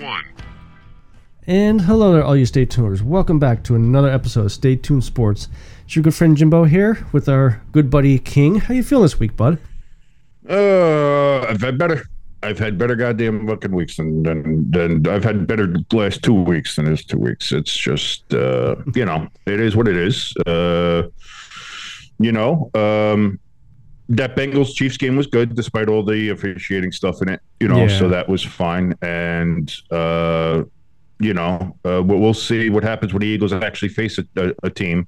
one. And hello there, all you Stay Tuners. Welcome back to another episode of Stay Tuned Sports. It's your good friend Jimbo here with our good buddy King. How you feeling this week, bud? Uh, I've had better. I've had better goddamn fucking weeks than, than, than I've had better last two weeks than this two weeks. It's just, uh, you know, it is what it is. Uh, you know, um, that Bengals Chiefs game was good despite all the officiating stuff in it, you know, Yeah. so that was fine. And, uh, you know, uh, we'll see what happens when the Eagles actually face a, a, a team,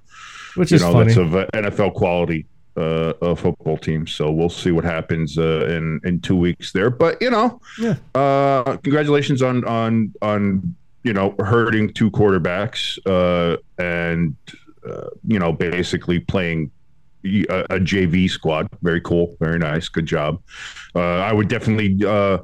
Which you is know, funny. that's of uh, NFL quality uh, a football team. So we'll see what happens uh, in in two weeks there. But you know, Yeah. uh, congratulations on on on you know hurting two quarterbacks uh, and uh, you know basically playing a, a JV squad. Very cool, very nice, good job. Uh, I would definitely. Uh,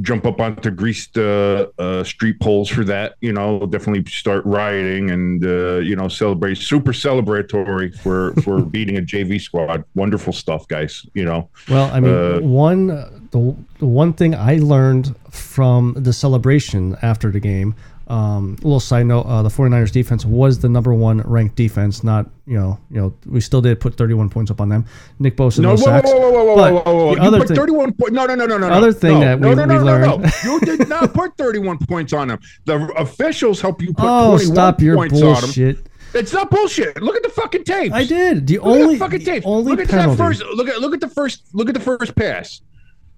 Jump up onto greased uh, uh, street poles for that, you know. Definitely start rioting and uh, you know celebrate. Super celebratory for for beating a JV squad. Wonderful stuff, guys. You know, Well, I mean, Uh, one the, the one thing I learned from the celebration after the game, um, a little side note, uh, the 49ers defense was the number one ranked defense. Not you know, you know, we still did put 31 points up on them. Nick Bosa no, No, whoa, sacks. whoa, whoa, whoa, whoa, whoa, whoa, whoa. You put thing- 31 points. No, no, no, no, no. Other no. thing no, that we- no, no, we no, no. learned- You did not put 31 points on them. The officials help you put Oh, 21 stop your points on them. bullshit! It's not bullshit. Look at the fucking tapes. I did the Look only at the fucking the tapes. only look at penalty. that first. Look at look at the first. Look at the first pass.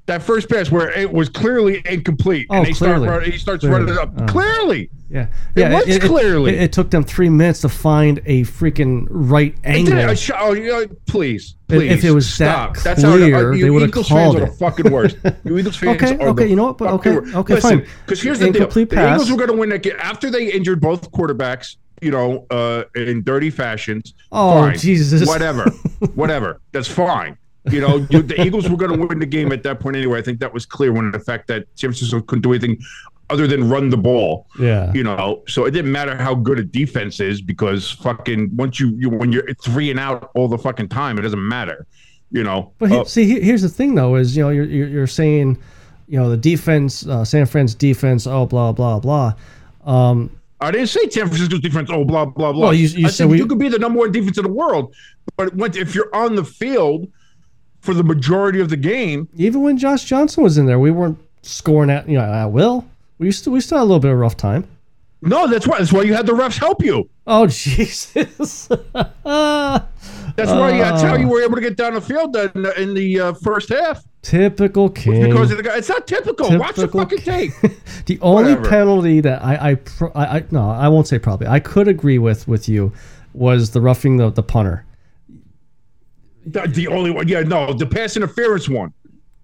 That first pass where it was clearly incomplete, Oh, and they clearly. start. He starts Clearly. running it up. Oh. Clearly, Yeah, It yeah. was clearly. It, it took them three minutes to find a freaking right It angle. did- sh- oh, you know, please, please. if it was stop. that That's how the- clear, you they would've Eagles called fans are it. the fucking worst. You Eagles fans Okay, are okay, the you know what, but okay, worst. okay, Listen, fine. Because here's the deal: Incomplete the pass. Eagles were going to win that game after they injured both quarterbacks. You know, uh, in dirty fashions. Oh, fine. Jesus. Whatever, whatever. That's fine. You know, you, the Eagles were going to win the game at that point anyway. I think that was clear when the fact that San Francisco couldn't do anything other than run the ball yeah. you know so it didn't matter how good a defense is because fucking once you, you when you're three and out all the fucking time it doesn't matter you know But he, Uh, see, he- here's the thing, though, is you know you're you're, you're saying, you know, the defense, uh, San Fran's defense, oh blah blah blah. Um, I didn't say San Francisco's defense. Oh, blah blah blah. Well, you- you I said said we- you could be the number one defense in the world, but when, if you're on the field for the majority of the game, even when Josh Johnson was in there, we weren't scoring at you know at will. We still we still had a little bit of a rough time. no, that's why. That's why you had the refs help you. Oh Jesus! That's why. That's how you were able to get down the field in the, in the uh, first half. Typical King. Because of the guy. It's not typical. Watch the Typical fucking tape. the only whatever. penalty that I I, pro- I I no I won't say probably I could agree with with you was the roughing the, the punter. The, the only one, yeah, no, the pass interference one.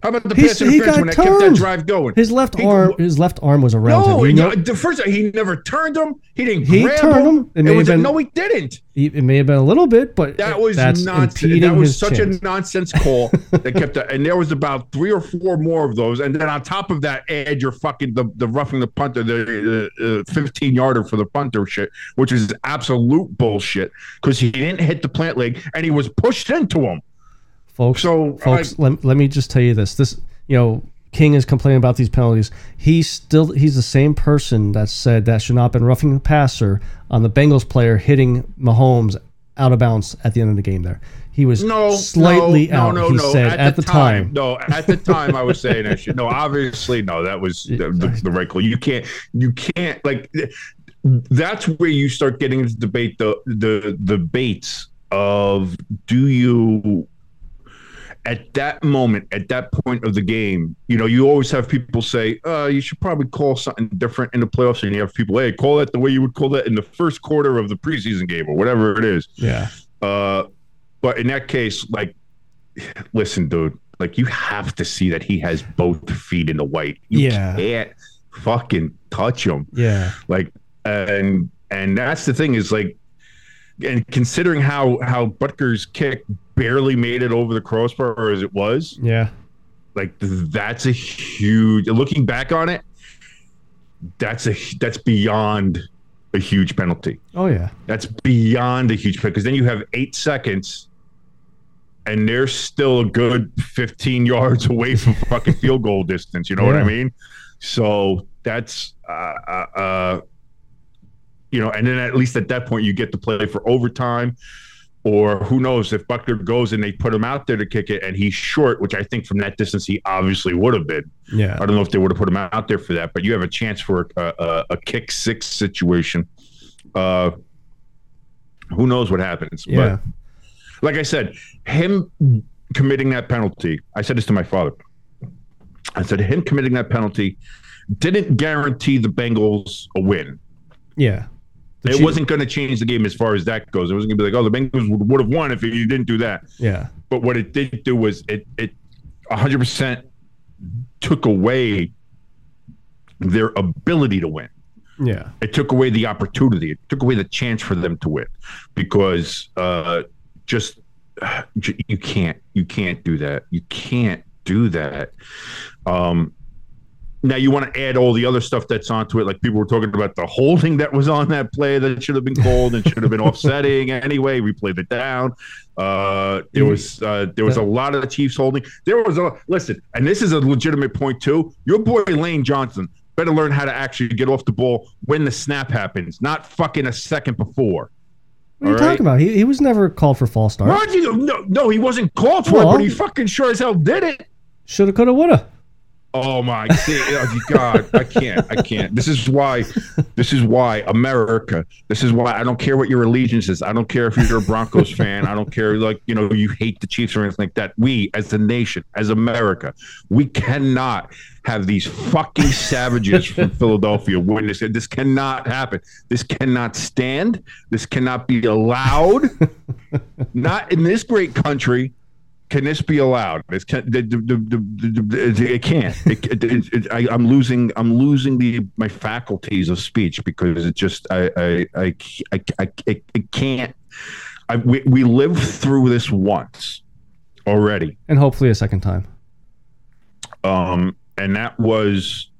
How about the He's- pass he interference when that kept that drive going? His left He- arm, his left arm was around No, him. Know, the first he never turned him. He didn't He grab turned him. him. It may was have a- been- no, he didn't. he- it may have been a little bit, but That was nonsense. That was such chance. a nonsense call that kept. The, and there was about three or four more of those. And then on top of that, add your fucking the, the roughing the punter, the uh, fifteen yarder for the punter shit, which is absolute bullshit because he didn't hit the plant leg and he was pushed into him. Folks. So, folks, let, let me just tell you this: this, you know, King is complaining about these penalties. He's still he's the same person that said that should not have been roughing the passer on the Bengals player hitting Mahomes out of bounds at the end of the game. There, he was No, slightly no, out. No, no, he no. said at, the time. No, at the time, I was saying that shit. No, obviously, no. That was the, the, the right call. You can't. You can't like. That's where you start getting into debate the the debates of do you at that moment, at that point of the game, you know, you always have people say, uh, you should probably call something different in the playoffs. And you have people, hey, call that the way you would call that in the first quarter of the preseason game or whatever it is. Yeah, Uh, but in that case, like, listen, dude, like you have to see that he has both feet in the white. You Yeah. can't fucking touch him. yeah, Like, and and that's the thing is like, and considering how how Butker's kick barely made it over the crossbar as it was, yeah, like that's a huge. Looking back on it, that's a that's beyond a huge penalty. oh yeah, That's beyond a huge pick because then you have eight seconds and they're still a good 15 yards away from fucking field goal distance. You know what I mean? So that's, uh, uh, uh, you know, and then at least at that point you get to play for overtime. Or who knows if Butker goes and they put him out there to kick it and he's short, which I think from that distance he obviously would have been. yeah. I don't know if they would have put him out there for that, but you have a chance for a, a, a kick six situation. Uh, who knows what happens? Yeah. But like I said, him committing that penalty, I said this to my father. I said him committing that penalty didn't guarantee the Bengals a win. Yeah. It wasn't going to change the game as far as that goes. It wasn't going to be like, oh, the Bengals would, would have won if you didn't do that. Yeah. But what it did do was it it 100% took away their ability to win. Yeah. It took away the opportunity. It took away the chance for them to win because uh, just you can't you can't do that. You can't do that. Um, now you want to add all the other stuff that's onto it, like people were talking about the holding that was on that play that should have been called and should have been offsetting anyway. We played it down. Uh, there was uh, there was a lot of the Chiefs holding. There was a listen, and this is a legitimate point too. Your boy Lane Johnson better learn how to actually get off the ball when the snap happens, not fucking a second before. What are you All right. talking about? He, he was never called for false start. No, no, he wasn't called for Well- it, but he fucking sure as hell did it. Shoulda, coulda, woulda. Oh my oh, God, I can't, I can't. This is why, this is why America. This is why I don't care what your allegiance is. I don't care if you're a Broncos fan. I don't care, like you know, you hate the Chiefs or anything like that. We, as a nation, as America, we cannot have these fucking savages from Philadelphia win this. This cannot happen. This cannot stand. This cannot be allowed. Not in this great country can this be allowed? It's can, the, the, the, it can't. It, it, it, I, I'm losing. I'm losing the my faculties of speech because it just I I I I, I, I, I can't. I, we we lived through this once already, And hopefully a second time. um, and that was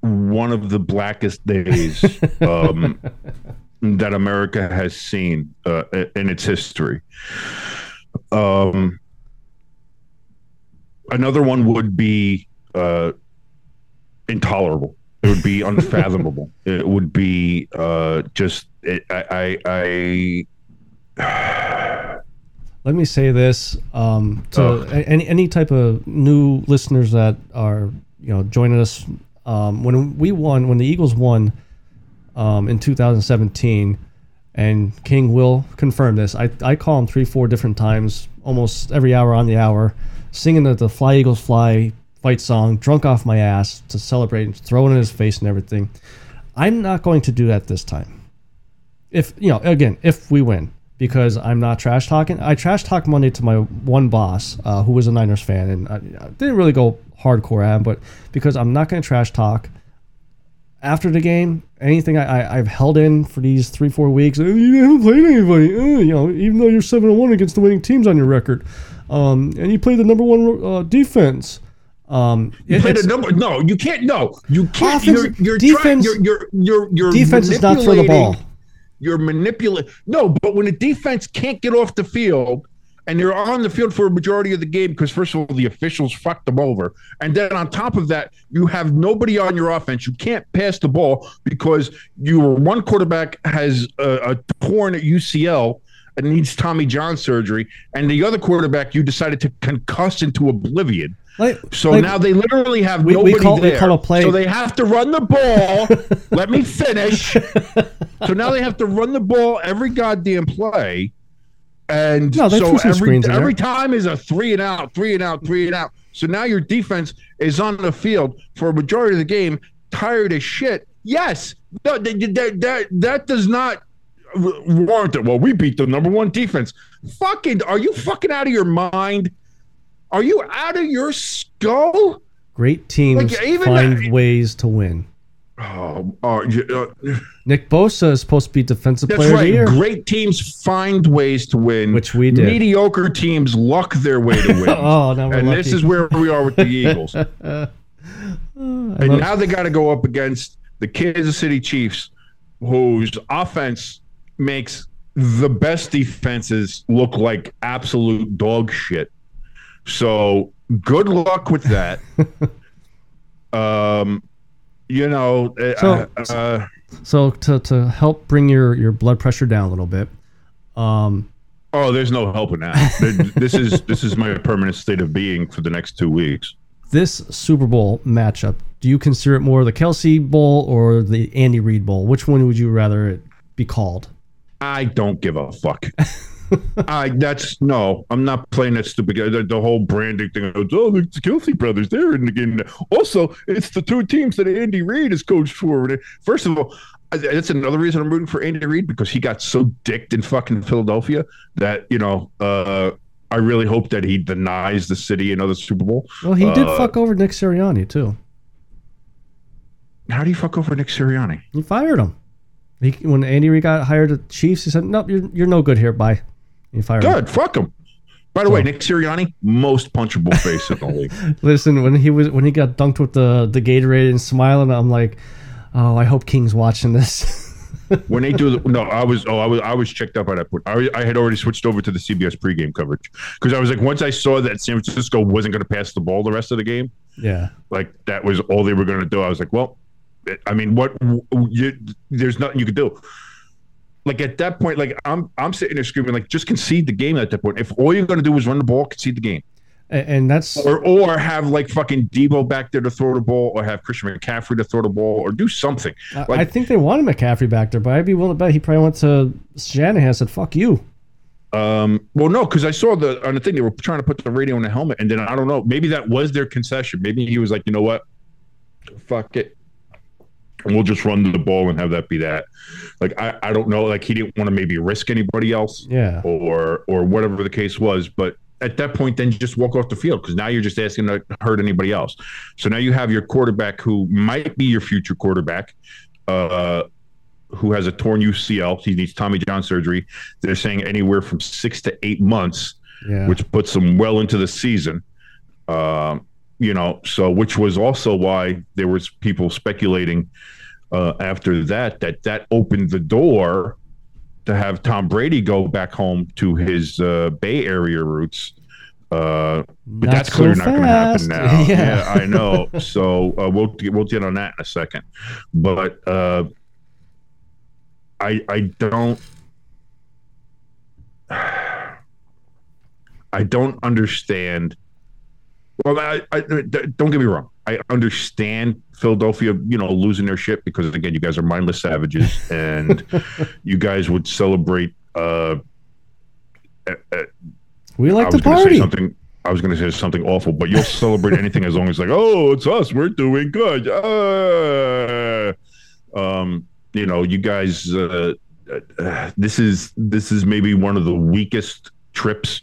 one of the blackest days um, that America has seen uh, in its history. Um, another one would be uh, intolerable. It would be unfathomable. it would be uh, just. It, I, I, I Let me say this um, to Oh. any any type of new listeners that are you know joining us. Um, when we won, when the Eagles won um, in 2017, and King will confirm this. I, I call him three, four different times, almost every hour on the hour, singing the, the Fly Eagles Fly fight song, drunk off my ass to celebrate, and throw it in his face and everything. I'm not going to do that this time. if you know again if we win because I'm not trash talking. I trash talked Monday to my one boss uh, who was a Niners fan and I, I didn't really go hardcore at him, but because I'm not going to trash talk after the game, anything I, I, I've held in for these three four weeks, "Uh, you haven't played anybody, uh, you know, even though you're seven and one against the winning teams on your record, um, and you play the number one uh, defense. Um, You played a number. No, you can't. No, you can't. You're you're defense- trying. You're you're you're, you're defense is not throw the ball. You're manipulating. No, but when a defense can't get off the field and they're on the field for a majority of the game because first of all the officials fucked them over, and then on top of that you have nobody on your offense. You can't pass the ball because your one quarterback has a, a torn UCL. And needs Tommy John surgery, and the other quarterback you decided to concuss into oblivion. like, So like, now they literally have We- we nobody call- we there. call a play- So they have to run the ball. Let me finish. So now they have to run the ball every goddamn play. And No, so every screens in there. every time is a three and out, three and out, three and out. So now your defense is on the field for a majority of the game, tired as shit. Yes, no, that that that, that does not warrant it. Well, we beat the number one defense. Fucking, are you fucking out of your mind? Are you out of your skull? great teams like, even find that- ways to win. Oh, uh, uh, Nick Bosa is supposed to be defensive that's player of the right. year. Great teams find ways to win, Which we did. Mediocre teams luck their way to win. Oh, now and lucky. this is where we are with the Eagles. And now they got to go up against the Kansas City Chiefs, whose offense makes the best defenses look like absolute dog shit. So good luck with that. um, you know, uh, So- uh, so to, to help bring your, your blood pressure down a little bit, um, oh, there's no helping that. this is this is my permanent state of being for the next two weeks. this Super Bowl matchup, do you consider it more the Kelce Bowl or the Andy Reid Bowl? Which one would you rather it be called? I don't give a fuck. I that's no, I'm not playing that stupid. The, the whole branding thing. Oh, it's the Kelce brothers. They're in the game. Also, it's the two teams that Andy Reid is coached for. First of all, that's another reason I'm rooting for Andy Reid because he got so dicked in fucking Philadelphia that you know. uh I really hope that he denies the city another Super Bowl. Well, he did Uh, fuck over Nick Sirianni too. How do you fuck over Nick Sirianni? He fired him. He, when Andy Reid got hired at the Chiefs, he said, "Nope, you're you're no good here. Bye." He fired him. Good, fuck him. By the way, Nick Sirianni, most punchable face in the league. Listen, when he was when he got dunked with the the Gatorade and smiling, I'm like, "Oh, I hope King's watching this." when they do the, no i was oh i was i was checked up by that point i, I had already switched over to the cbs pregame coverage because i was like once i saw that san francisco wasn't going to pass the ball the rest of the game yeah, like that was all they were going to do i was like well i mean what you, there's nothing you could do like at that point like i'm i'm sitting there screaming like just concede the game at that point. If all you're going to do is run the ball concede the game. And, and that's or or have like fucking Deebo back there to throw the ball or have christian mccaffrey to throw the ball or do something. I- like I think they wanted McCaffrey back there, but I'd be willing to bet he probably went to Shanahan and said, "Fuck you." Um, well, no, because I saw the on the thing they were trying to put the radio in the helmet, and then I don't know, maybe that was their concession. Maybe he was like, you know what, fuck it, and we'll just run the ball and have that be that. Like I, I don't know, like he didn't want to maybe risk anybody else, Yeah, or or whatever the case was, but. At that point, then just walk off the field because now you're just asking to hurt anybody else. So now you have your quarterback who might be your future quarterback, uh, who has a torn UCL. He needs Tommy John surgery. They're saying anywhere from six to eight months yeah. which puts him well into the season. Um, you know, so which was also why there was people speculating uh, after that that that opened the door to have Tom Brady go back home to his uh, Bay Area roots. Uh, but Not that's so clearly not going to happen now. Yeah. yeah. I know. So uh, we'll get, we'll get on that in a second. But uh, I I don't I don't understand. Well, I, I, don't get me wrong. I understand Philadelphia, you know, losing their shit because again, you guys are mindless savages, and you guys would celebrate. Uh, we like I to party. something. I was going to say something awful, but you'll celebrate anything as long as like, oh, it's us, we're doing good. Uh, um, you know, you guys, uh, uh, this is this is maybe one of the weakest trips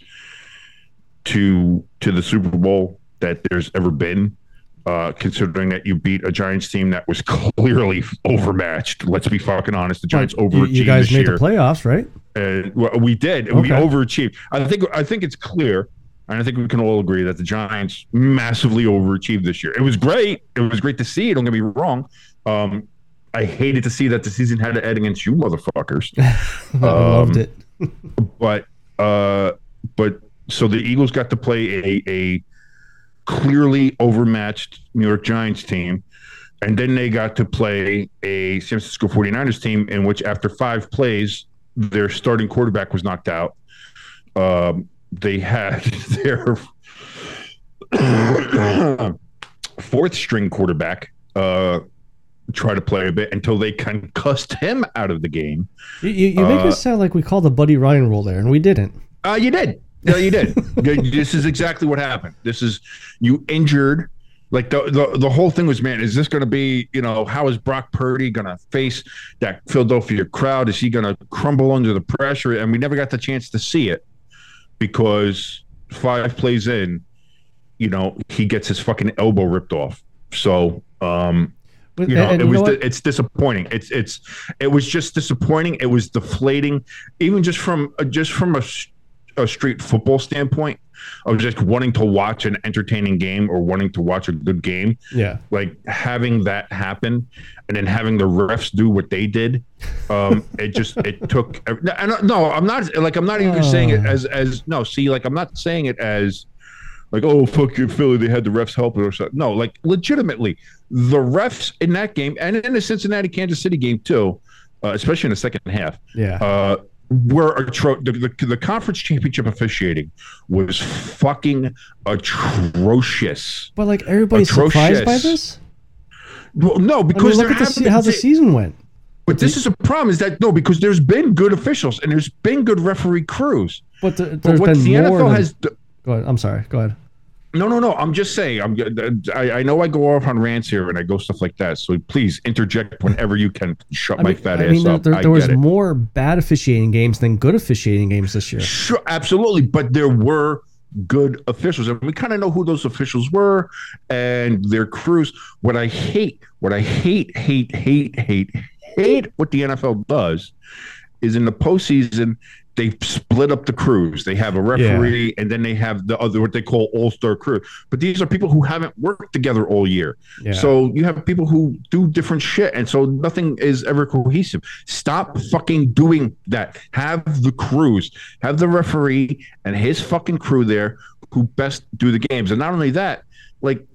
to to the Super Bowl that there's ever been. Uh, considering that you beat a Giants team that was clearly overmatched. Let's be fucking honest. The Giants overachieved you guys made year. the playoffs, right? Uh, well, we did. We overachieved. I think. I think it's clear, and I think we can all agree that the Giants massively overachieved this year. It was great. It was great to see. Don't get me wrong. Um, I hated to see that the season had to end against you, motherfuckers. I loved Um, it. but uh, but so the Eagles got to play a a clearly overmatched New York Giants team. And then they got to play a San Francisco 49ers team in which, after five plays, their starting quarterback was knocked out. Um, they had their fourth string quarterback uh, try to play a bit until they concussed him out of the game. You, you, make uh, it sound like we called the Buddy Ryan rule there, and we didn't. Uh, you did. No, you did. this is exactly what happened. This is you injured. Like the, the the whole thing was, man, is this going to be, you know, how is Brock Purdy going to face that Philadelphia crowd? Is he going to crumble under the pressure? And we never got the chance to see it because five plays in, you know, he gets his fucking elbow ripped off. So, um, But, you know, and it you was know it's disappointing. It's it's it was just disappointing. It was deflating, even just from uh, just from a, s- a street football standpoint. of just wanting to watch an entertaining game or wanting to watch a good game. yeah. Like having that happen, and then having the refs do what they did. Um, it just it took. No, no, I'm not like I'm not even saying it as as no. See, like I'm not saying it as like oh fuck you Philly they had the refs help it or something. No, like legitimately the refs in that game and in the Cincinnati Kansas City game too, uh, especially in the second half, Yeah. uh, were atro- the, the the conference championship officiating was fucking atrocious. but like everybody's surprised by this. Well, no, I mean, because look at the, have se- been- how the season went. But this is a problem: is that no, because there's been good officials and there's been good referee crews. But the, But what the. NFL has Go ahead. I'm sorry. Go ahead. No, no, no. I'm just saying. I'm. I, I know I go off on rants here and I go stuff like that. So please interject whenever you can. Shut I my mean, fat I ass mean up. there, I there was it. more bad officiating games than good officiating games this year. Sure, absolutely. But there were good officials, and we kind of know who those officials were and their crews. What I hate, what I hate, hate, hate, hate, hate, what the NFL does is in the postseason they split up the crews. They have a referee, and then they have the other what they call all star crew. But these are people who haven't worked together all year. Yeah. So you have people who do different shit, and so nothing is ever cohesive. Stop fucking doing that. Have the crews, have the referee and his fucking crew there who best do the games. And not only that, like,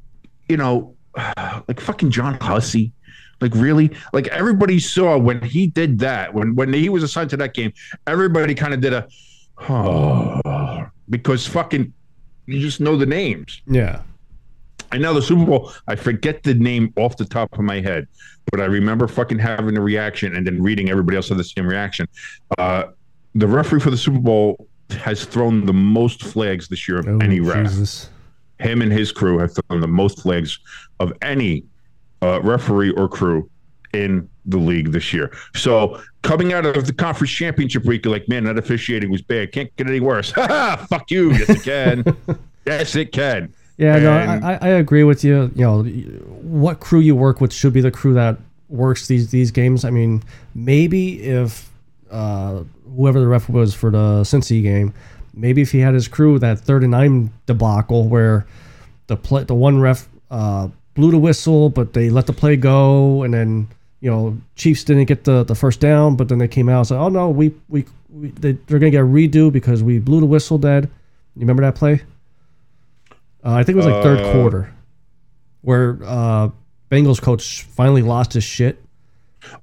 you know, like fucking John Hussey. Like really, like everybody saw when he did that, when when he was assigned to that game, everybody kind of did a, oh, because fucking, you just know the names. yeah. I know the Super Bowl. I forget the name off the top of my head, but I remember fucking having a reaction and then reading everybody else had the same reaction. Uh, the referee for the Super Bowl has thrown the most flags this year of Oh, any ref. Jesus. Him and his crew have thrown the most flags of any uh, referee or crew in the league this year. So coming out of the conference championship week, like, man, that officiating was bad. Can't get any worse. Fuck you. Yes, it can. yes, it can. Yeah, And- I, I I agree with you. You know, what crew you work with should be the crew that works these these games. I mean, maybe if uh, whoever the ref was for the Cincy game, maybe if he had his crew that third and nine debacle where the play, the one ref uh, blew the whistle, but they let the play go, and then you know Chiefs didn't get the, the first down, but then they came out and said, "Oh no, we we, we they, they're gonna get a redo because we blew the whistle dead." You remember that play? Uh, I think it was like third Uh, quarter, where uh, Bengals coach finally lost his shit.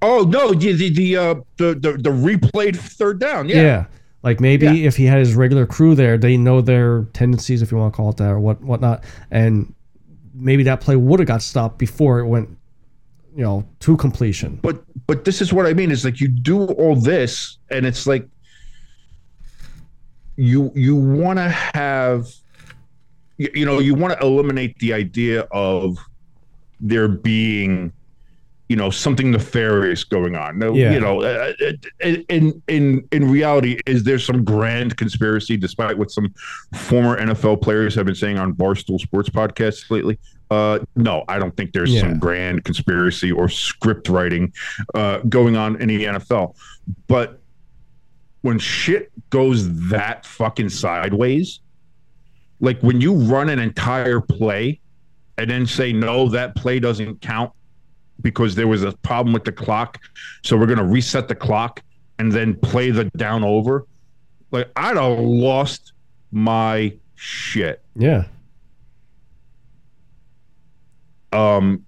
Oh no, the the the uh, the, the the replayed third down. Yeah. Yeah. Like maybe Yeah. if he had his regular crew there, they know their tendencies, if you want to call it that, or what whatnot, and maybe that play would have got stopped before it went, you know, to completion. But but this is what I mean is like you do all this and it's like you you want to have you, you know you want to eliminate the idea of there being you know something nefarious going on. No, Yeah. you know, uh, uh, in in in reality, is there some grand conspiracy, despite what some former NFL players have been saying on Barstool Sports podcasts lately? Uh, no, I don't think there's Yeah. some grand conspiracy or script writing uh, going on in the NFL. But when shit goes that fucking sideways, like when you run an entire play and then say no, that play doesn't count because there was a problem with the clock. So we're going to reset the clock and then play the down over. Like, I'd have lost my shit. Yeah. Um,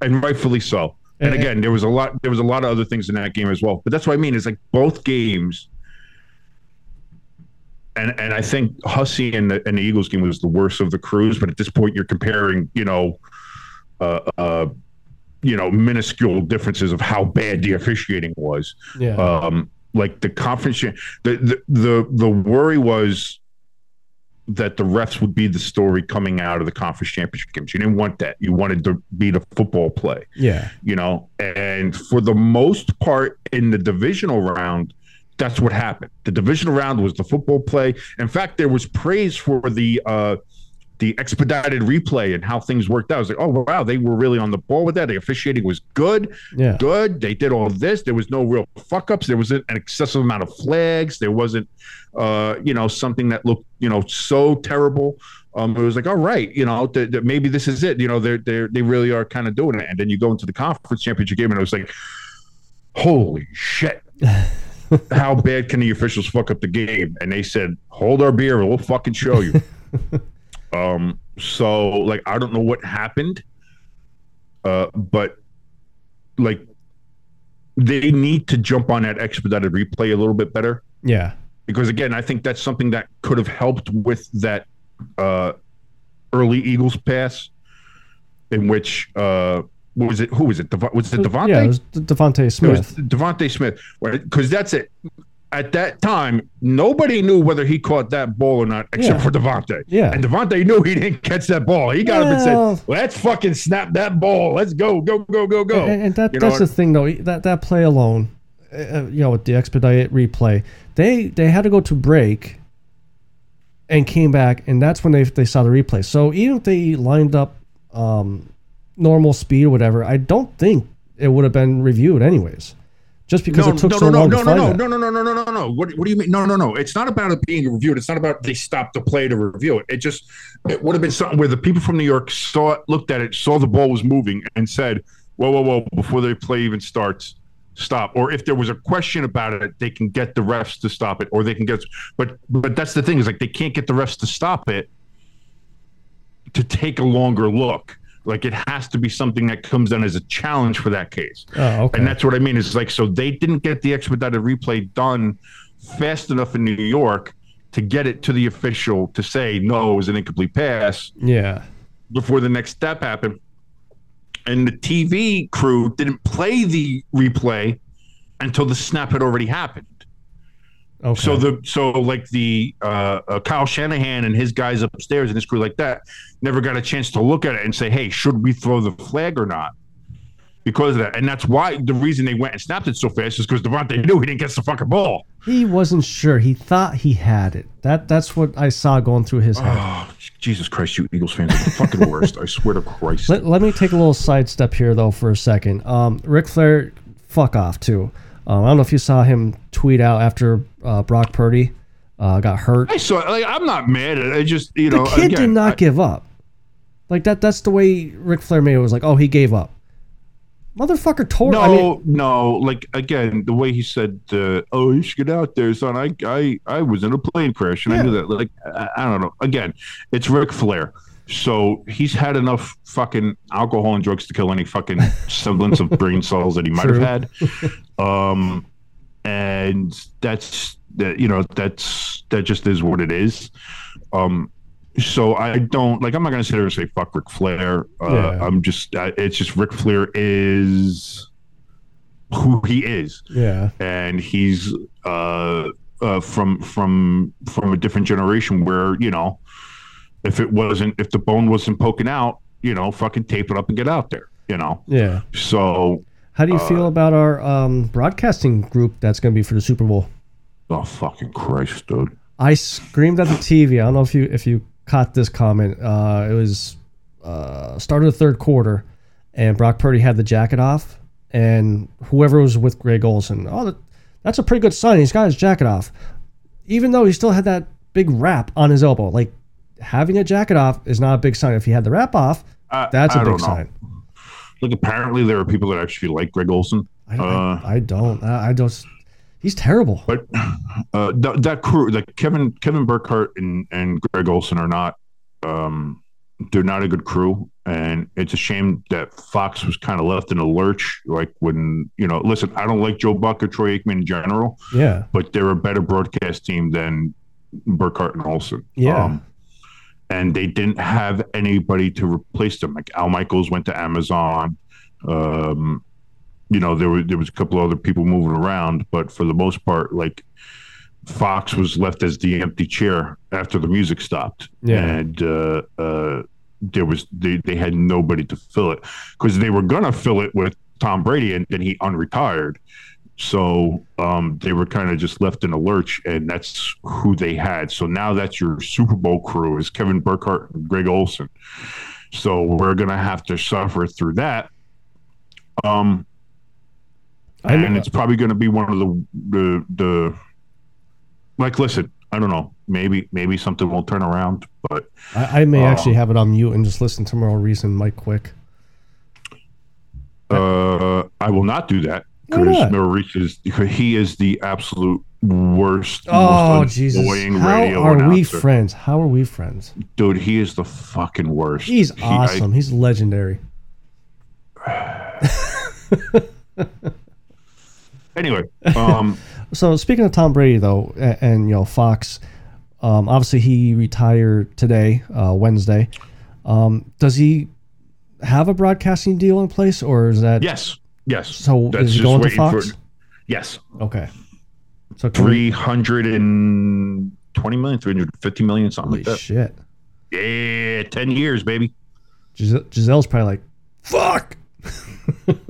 and rightfully so. And And- again, there was a lot. There was a lot of other things in that game as well. But that's what I mean. Is like both games, and and I think Hussey and the and the Eagles game was the worst of the crews. But at this point, you're comparing, you know, uh, uh, you know, minuscule differences of how bad the officiating was. Yeah. Um, like the conference, the, the the the worry was that the refs would be the story coming out of the conference championship games. You didn't want that. You wanted to be the football play, yeah. you know. And for the most part, in the divisional round, that's what happened. The divisional round was the football play. In fact, there was praise for the uh, the expedited replay and how things worked out. I was like, oh wow, they were really on the ball with that. The officiating was good Yeah. good. They did all this. There was no real fuck ups. There wasn't an excessive amount of flags. There wasn't, uh, you know, something that looked, you know, so terrible. Um, it was like, all right, you know, th- th- maybe this is it. You know, they're they they really are kind of doing it. And then you go into the conference championship game, and it was like, holy shit. How bad can the officials fuck up the game? And they said, "Hold our beer, and we'll fucking show you." um, so like, I don't know what happened, uh, but like they need to jump on that expedited replay a little bit better Yeah. because again, I think that's something that could have helped with that uh, early Eagles pass, in which uh, what was it? Who was it? Dev- was it DeVonta? Yeah. It was De- DeVonta It was Smith. DeVonta Smith, because that's it. At that time, nobody knew whether he caught that ball or not, except Yeah. for DeVonta. Yeah. and DeVonta knew he didn't catch that ball. He got up and said, "Let's fucking snap that ball. Let's go, go, go, go, go." And, and that, You know that's the thing, though. That that play alone, uh, you know, with the expedited replay, they they had to go to break and came back, and that's when they they saw the replay. So even if they lined up um, normal speed or whatever, I don't think it would have been reviewed anyways. Just because it took no, so no, long no, to no, find no, that. no, no, no, no, no, no, no. What, what do you mean? No, no, no. It's not about it being reviewed. It's not about they stopped the play to review it. It just it would have been something where the people from New York saw it, looked at it, saw the ball was moving, and said, "Whoa, whoa, whoa!" Before the play even starts, stop. Or if there was a question about it, they can get the refs to stop it, or they can get. But but that's the thing is like they can't get the refs to stop it to take a longer look. Like it has to be something that comes down as a challenge for that case. Oh, okay. And that's what I mean. Is like so they didn't get the expedited replay done fast enough in New York to get it to the official to say no, it was an incomplete pass yeah. before the next step happened. And the TV crew didn't play the replay until the snap had already happened. Okay. So the so like the uh, uh, Kyle Shanahan and his guys upstairs and his crew like that never got a chance to look at it and say, hey, should we throw the flag or not? Because of that, and that's why the reason they went and snapped it so fast is because DeVonta knew he didn't get the fucking ball. he wasn't sure. He thought he had it. That that's what I saw going through his head. Oh, Jesus Christ, you Eagles fans are the fucking worst. I swear to Christ. Let, let me take a little sidestep here though for a second. Um, Ric Flair, fuck off too. Um, I don't know if you saw him tweet out after uh, Brock Purdy uh, got hurt. I saw. Like, I'm not mad at it. I just, you know, The kid again, did not I- give up. Like that. That's the way Ric Flair made it. Was like, oh, he gave up. Motherfucker tore. No, I mean, no. Like again, the way he said, uh, "Oh, you should get out there, son." I, I, I was in a plane crash, and I knew that. Like, I, I don't know. Again, it's Ric Flair, so he's had enough fucking alcohol and drugs to kill any fucking semblance of brain cells that he might True. have had. Um, and that's that. You know, that's that. Just is what it is. Um, so I don't like. I'm not gonna sit here and say fuck Ric Flair. Uh, Yeah. I'm just. Uh, it's just Ric Flair is who he is, yeah, and he's uh, uh, from from from a different generation where you know, if it wasn't if the bone wasn't poking out, you know, fucking tape it up and get out there. You know, Yeah. so How do you Uh, feel about our um, broadcasting group that's going to be for the Super Bowl? oh fucking Christ, dude. I screamed at the TV. I don't know if you if you caught this comment. Uh, it was uh, start of the third quarter, and Brock Purdy had the jacket off, and whoever was with Greg Olsen, oh, that's a pretty good sign. He's got his jacket off, even though he still had that big wrap on his elbow. Like having a jacket off is not a big sign. If he had the wrap off, I, that's a big don't know. Like apparently there are people that actually like Greg Olsen. I, Uh, I, I don't. I, don't. He's terrible. But uh, th- that crew, like Kevin Kevin Burkhardt and, and Greg Olsen, are not um, they're not a good crew, and it's a shame that Fox was kind of left in a lurch. Like when you know, listen, I don't like Joe Buck or Troy Aikman in general, Yeah. but they're a better broadcast team than Burkhardt and Olsen. Um, Yeah. And they didn't have anybody to replace them. Like Al Michaels went to Amazon. Um, you know, there were there was a couple other people moving around, but for the most part, like Fox was left as the empty chair after the music stopped. Yeah. And uh, uh, there was they, they had nobody to fill it because they were gonna fill it with Tom Brady and then he unretired. So um, they were kind of just left in a lurch, and that's who they had. So now that's your Super Bowl crew is Kevin Burkhardt and Greg Olsen. So we're gonna have to suffer through that. Um, I and it's probably going to be one of the the the like. Listen, I don't know. Maybe maybe something will turn around, but I, I may Oh. actually have it on mute and just listen to Merrill Reese and Mike Quick. uh, I will not do that because Reese is he is the absolute worst. Oh most Jesus! How radio are we friends? How are we friends? dude? He is the fucking worst. He's He- I- awesome. He's legendary. anyway, um, So speaking of Tom Brady, though, and, and you know Fox, um, obviously he retired today, uh, Wednesday. Um, does he have a broadcasting deal in place, or is that yes, yes. So That's is he just going to waiting for- Fox? yes, okay? So three hundred and twenty million, three hundred fifty million, something like that. shit! Yeah, ten years, baby. Gisele, Gisele's probably like, "Fuck."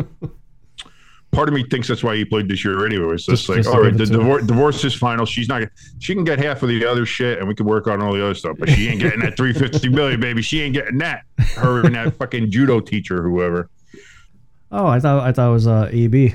part of me thinks that's why he played this year anyway. It's just, Just- like, just all right, the it to him. divor- divorce is final. She's not. She can get half of the other shit, and we can work on all the other stuff. But she ain't getting that three fifty million, baby. She ain't getting that. Her and that fucking judo teacher, whoever. Oh, I thought I thought it was uh, AB.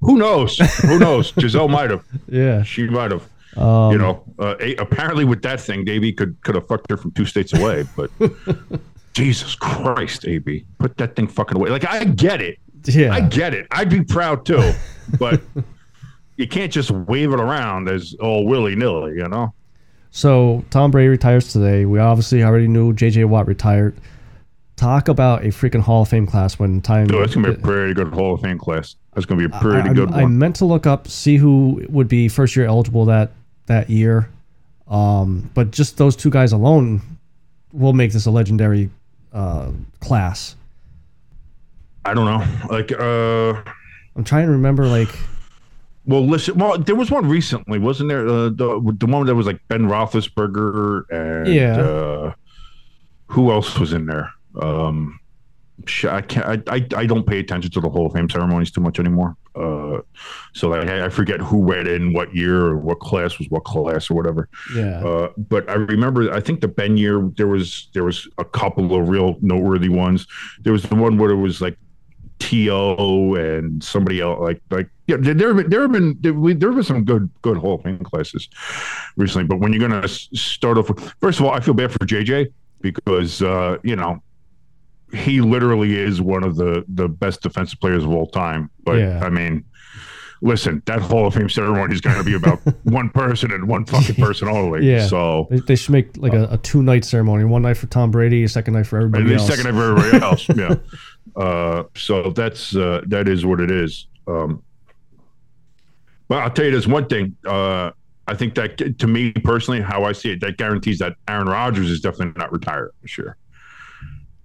Who knows? Who knows? Gisele might have. Yeah. She might have. Um, you know, uh, a- apparently with that thing, Davey could could have fucked her from two states away. But Jesus Christ, AB, put that thing fucking away. Like I get it. Yeah. I get it. I'd be proud too, but you can't just wave it around as all willy nilly, you know. So Tom Brady retires today. We obviously already knew J.J. Watt retired. Talk about a freaking Hall of Fame class when time. Dude, that's gonna be a pretty good Hall of Fame class. That's gonna be a pretty I, good I, I one. meant to look up see who would be first year eligible that that year, um, but just those two guys alone will make this a legendary uh, class. I don't know. Like, uh, I'm trying to remember like well, listen. Well, there was one recently, wasn't there? Uh, the the one that was like Ben Roethlisberger and Yeah. uh, who else was in there? Um, I can't. I, I I don't pay attention to the Hall of Fame ceremonies too much anymore. Uh, so like, I, I forget who went in what year or what class was what class or whatever. yeah Uh, but I remember, I think the Ben year there was there was a couple of real noteworthy ones. There was the one where it was like To and somebody else, like like yeah. There there have been there have been there, we- there have been some good good Hall of Fame classes recently. But when you're gonna start off with, first of all, I feel bad for JJ because uh, you know he literally is one of the the best defensive players of all time. But Yeah. I mean listen, that Hall of Fame ceremony is going to be about one person and one fucking person only. Yeah. So, they, they should make like a, a two night ceremony. One night for Tom Brady, a second night for everybody else. second of everybody else. yeah. Uh, so that's uh, that is what it is. Um, but I'll tell you this one thing. Uh, I think that to me personally, how I see it, that guarantees that Aaron Rodgers is definitely not retired this year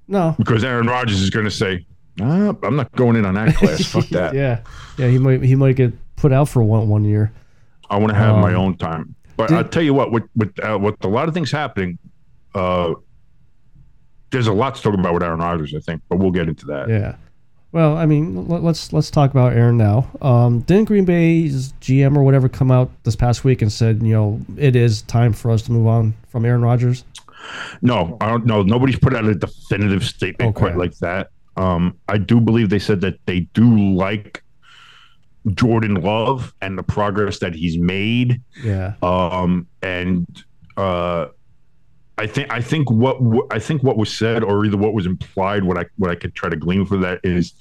no, because Aaron Rodgers is going to say, "Ah, "I'm not going in on that class. Fuck that. yeah, yeah, he might he might get put out for one one year. I want to have my Um, own time. But did- I'll tell you what, with with uh, with a lot of things happening, uh, there's a lot to talk about with Aaron Rodgers, I think, but we'll get into that. Yeah. Well, I mean, let- let's let's talk about Aaron now. Um, didn't Green Bay's GM or whatever come out this past week and said, you know, it is time for us to move on from Aaron Rodgers? No, I don't know. Nobody's put out a definitive statement Okay. quite like that. Um, I do believe they said that they do like Jordan Love and the progress that he's made. Yeah. Um, and uh, I think I think what w- I think what was said, or either what was implied, what I what I could try to glean from that is,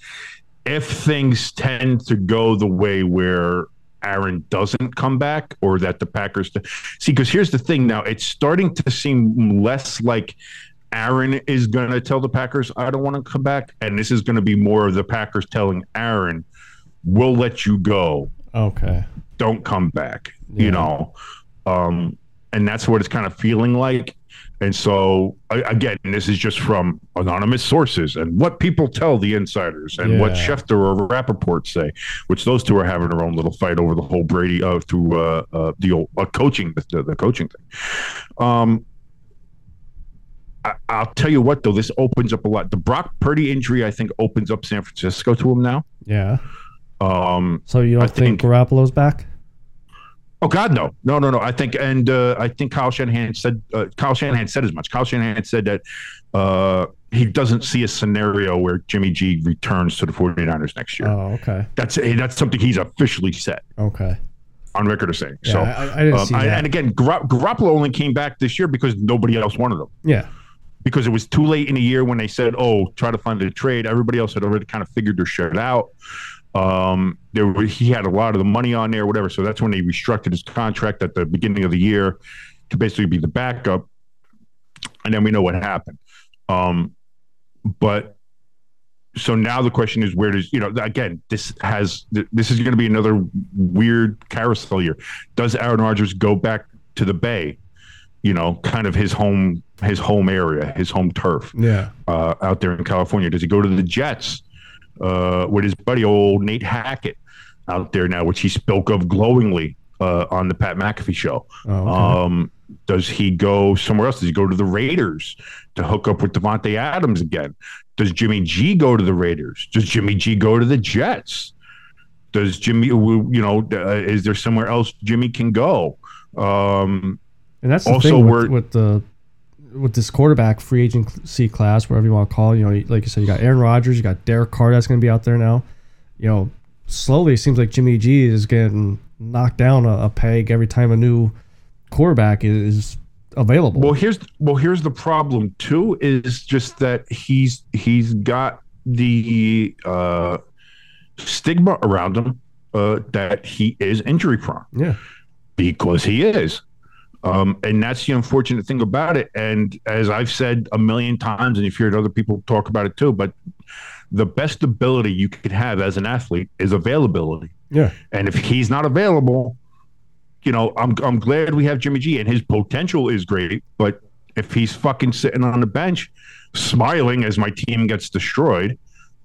if things tend to go the way where Aaron doesn't come back, or that the Packers see, because here's the thing now, it's starting to seem less like. Aaron is going to tell the Packers, I don't want to come back. And this is going to be more of the Packers telling Aaron, we'll let you go Okay. don't come back Yeah. you know um and that's what it's kind of feeling like and so again this is just from anonymous sources and what people tell the insiders and what Yeah. Schefter or Rappaport say which those two are having their own little fight over the whole Brady uh through uh, uh the old uh, coaching the, the coaching thing um I, I'll tell you what though this opens up a lot the Brock Purdy injury I think opens up San Francisco to him now Yeah. um So you don't I think, think- Garoppolo's back? Oh God, no, no, no, no. I think, and uh, I think Kyle Shanahan said, uh, Kyle Shanahan said as much. Kyle Shanahan said that uh, he doesn't see a scenario where Jimmy G returns to the 49ers next year. Oh, okay. that's that's something he's officially said Okay. on record of saying. Yeah, so, I, I didn't um, see I- that. and again, Gar- Garoppolo only came back this year because nobody else wanted him. yeah. Because it was too late in the year when they said, "Oh, try to find a trade." Everybody else had already kind of figured their shit out. Um, there were, he had a lot of the money on there, whatever. So that's when they restructured his contract at the beginning of the year to basically be the backup. And then we know what happened. Um, but so now the question is, where does you know? Again, this has this is going to be another weird carousel year. Does Aaron Rodgers go back to the Bay? You know, kind of his home his home area, his home turf Yeah. uh, out there in California? Does he go to the Jets uh, with his buddy old Nate Hackett out there now, which he spoke of glowingly uh, on the Pat McAfee show? Oh, okay. Um, does he go somewhere else? Does he go to the Raiders to hook up with Davante Adams again? Does Jimmy G go to the Raiders? Does Jimmy G go to the Jets? Does Jimmy, you know, uh, is there somewhere else Jimmy can go? Um, And that's the Also, thing with, with the with this quarterback free agency class, whatever you want to call. it, You know, like you said, you got Aaron Rodgers, you got Derek Carr that's going to be out there now. You know, slowly it seems like Jimmy G is getting knocked down a, a peg every time a new quarterback is available. Well, here's well, here's the problem too. Is just that he's he's got the uh, stigma around him uh, that he is injury prone yeah, because he is. Um, and that's the unfortunate thing about it. And as I've said a million times, and you've heard other people talk about it too, but the best ability you could have as an athlete is availability. yeah, And if he's not available, you know, I'm I'm glad we have Jimmy G and his potential is great, but if he's fucking sitting on the bench smiling as my team gets destroyed,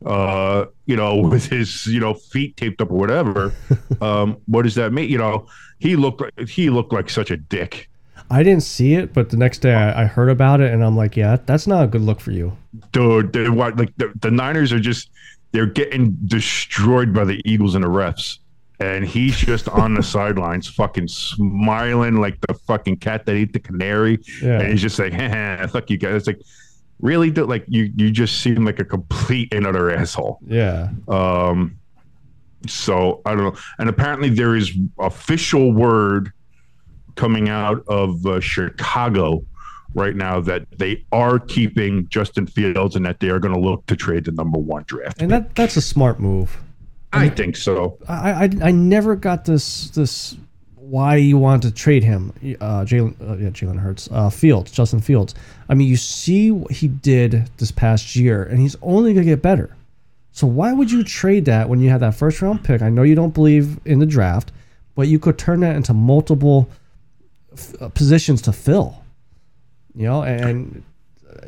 uh, you know, with his, you know, feet taped up or whatever, um, what does that mean? You know, he looked like he looked like such a dick. I didn't see it, but the next day I, I heard about it, and I'm like, yeah, that's not a good look for you. Dude, they, like the, the Niners are just they're getting destroyed by the Eagles and the refs. And he's just on the sidelines, fucking smiling like the fucking cat that ate the canary. Yeah. And he's just like, fuck you guys. It's like, really? Dude? Like, you you just seem like a complete and utter asshole. Yeah, Um, so I don't know. And apparently, there is official word coming out of uh, Chicago right now that they are keeping Justin Fields and that they are going to look to trade the number one draft. and that that's a smart move. I think so. I, I I never got this this why you want to trade him, uh, Jalen uh, yeah Jalen Hurts, uh, Fields, Justin Fields. I mean, you see what he did this past year, and he's only gonna get better. So why would you trade that when you have that first round pick? I know you don't believe in the draft, but you could turn that into multiple f- uh, positions to fill. You know, and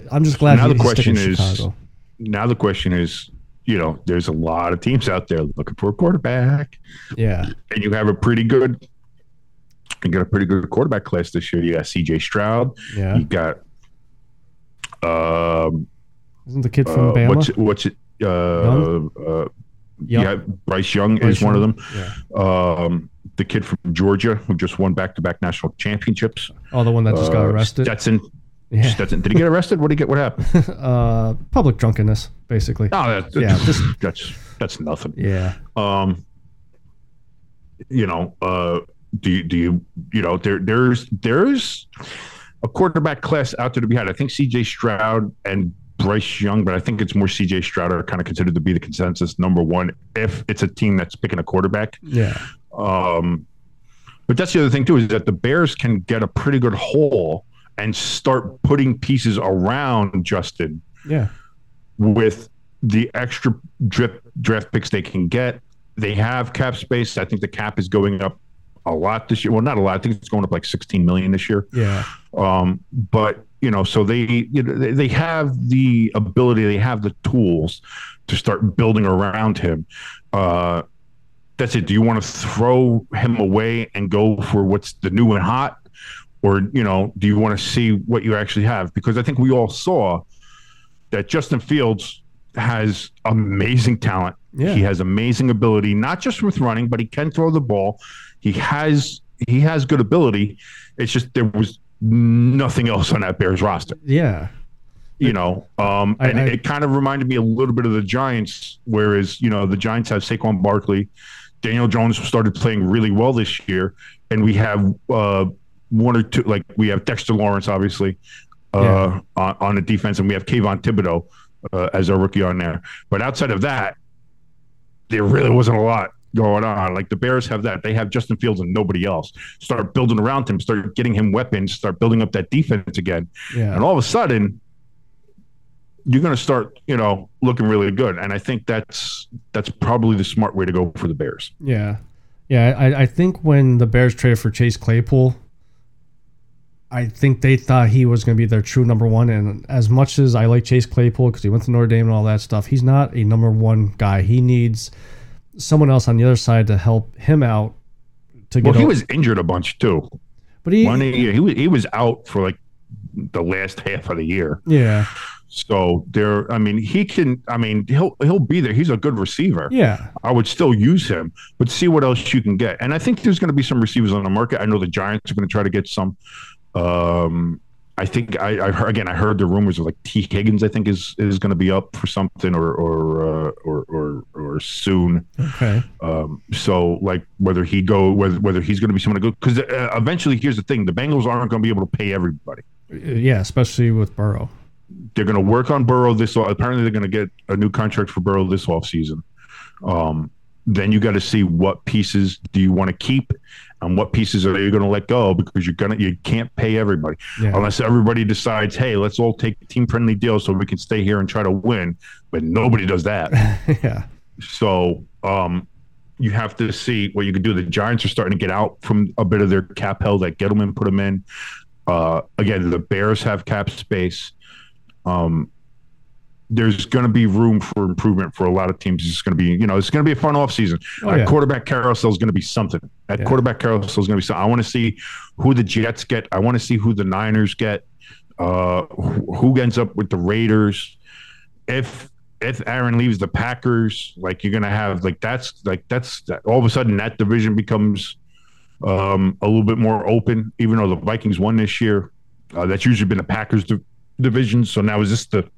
I'm just glad Now he- the question to is- Chicago. Now the question is, you know, there's a lot of teams out there looking for a quarterback, Yeah, and you have a pretty good, you got a pretty good quarterback class this year. You got C.J. Stroud. yeah, You got Um, Isn't the kid from uh, Bama? what's it, what's it? Uh, Young? uh, Young? yeah, Bryce Young Bryce is one of them. Yeah. Um, the kid from Georgia who just won back-to-back national championships. Oh, the one that just got Uh, arrested. Stetson. Yeah. Stetson. Did he get arrested? What did he get? What happened? uh, public drunkenness, basically. No, that's, Yeah, just- that's that's nothing. Yeah. Um, you know, uh, do you, do you you know there there's there's a quarterback class out there to be had. I think C.J. Stroud and Bryce Young, but I think it's more C.J. Stroud are kind of considered to be the consensus number one if it's a team that's picking a quarterback. Yeah. Um, but that's the other thing too is that the Bears can get a pretty good haul and start putting pieces around Justin Yeah. with the extra drip draft picks they can get. They have cap space. I think the cap is going up a lot this year. Well, not a lot. I think it's going up like 16 million this year. Yeah. Um, but you know, so they you know they, they have the ability, they have the tools to start building around him. Uh, that's it. Do you want to throw him away and go for what's the new and hot, or you know, do you want to see what you actually have? Because I think we all saw that Justin Fields has amazing talent. Yeah. He has amazing ability, not just with running, but he can throw the ball. He has he has good ability. It's just there was nothing else on that Bears roster. Yeah. You know, um, I- and I- it kind of reminded me a little bit of the Giants, whereas you know the Giants have Saquon Barkley, Daniel Jones started playing really well this year, and we have uh, one or two like we have Dexter Lawrence obviously uh, Yeah. on, on the defense, and we have Kayvon Thibodeaux uh, as our rookie on there. But outside of that, there really wasn't a lot going on. Like the Bears have that. They have Justin Fields and nobody else. Start building around him, start getting him weapons, start building up that defense again. Yeah. And all of a sudden, you're going to start, you know, looking really good. And I think that's that's probably the smart way to go for the Bears. Yeah, yeah. I, I think when the Bears traded for Chase Claypool, I think they thought he was going to be their true number one. And as much as I like Chase Claypool because he went to Notre Dame and all that stuff, he's not a number one guy. He needs someone else on the other side to help him out to get. Well, he o- was injured a bunch too. but he, One year, he was he was out for like the last half of the year. yeah, So there, I mean, he can. I mean, he'll he'll be there. He's a good receiver. yeah, I would still use him, but see what else you can get. And I think there's going to be some receivers on the market. I know the Giants are going to try to get some. Um, I think I, I heard, again I heard the rumors of like Tee Higgins. I think is is going to be up for something or or uh, or, or or soon. okay, Um, so like whether he go whether whether he's going to be someone to go because uh, eventually here's the thing: the Bengals aren't going to be able to pay everybody. yeah, especially with Burrow. They're going to work on Burrow this. Apparently, they're going to get a new contract for Burrow this offseason. Um, then you got to see what pieces do you want to keep, and what pieces are you going to let go because you're gonna you can't pay everybody Yeah, unless everybody decides, hey, let's all take team friendly deals so we can stay here and try to win. But nobody does that. yeah, So um, you have to see what you can do. The Giants are starting to get out from a bit of their cap hell that Gettleman put them in. Uh, again, the Bears have cap space. Um, there's going to be room for improvement for a lot of teams. It's going to be, you know, it's going to be a fun offseason. Oh, yeah. quarterback carousel is going to be something. That Yeah. quarterback carousel is going to be something. I want to see who the Jets get. I want to see who the Niners get. Uh, who, ends up with the Raiders? If if Aaron leaves the Packers, like you're gonna have like that's like that's that, all of a sudden that division becomes um, a little bit more open. Even though the Vikings won this year, uh, that's usually been the Packers di- division. So now is this the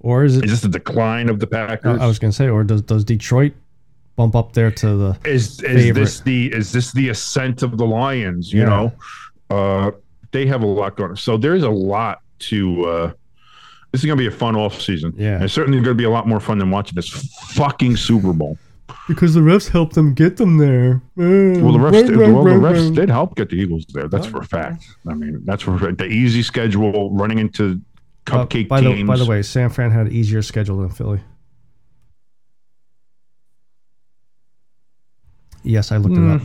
or is it? is this the decline of the I Packers? I was gonna say, or does does Detroit bump up there to the? is is favorite. this the is this the ascent of the Lions? You Yeah. know, uh, they have a lot going. On. So there's a lot to. Uh, this is gonna be a fun off season. Yeah. and it's certainly gonna be a lot more fun than watching this fucking Super Bowl. Because the refs helped them get them there. Well, the refs, did, well, the refs did help get the Eagles there. That's for a fact. I mean, that's for the easy schedule, running into cupcake Uh, by teams. the by the way, San Fran had an easier schedule than Philly. Yes, I looked it up.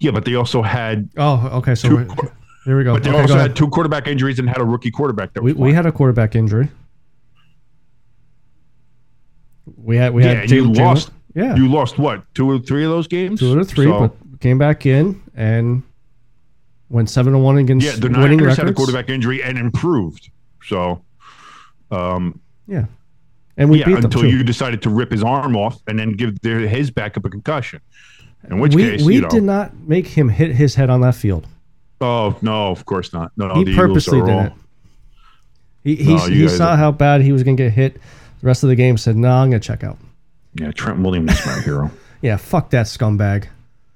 yeah, but they also had, Oh, okay. So Two we- here we go. but they Okay, also had two quarterback injuries and had a rookie quarterback that we, we had a quarterback injury. We had we yeah, had and you Jalen- lost. yeah You lost what two or three of those games? two of three, So- but came back in and went seven to one against yeah, the Niners records. had a quarterback injury and improved. So, um, Yeah. And we yeah, beat them until you decided to rip his arm off and then give their, his backup a concussion. In which we case, we you know, did not make him hit his head on that field. oh no, of course not. No, he purposely did it. He he, No, he saw are- how bad he was going to get hit. The rest of the game said, "No, I'm going to check out." Yeah, Trent Williams is my hero. Yeah, fuck that scumbag.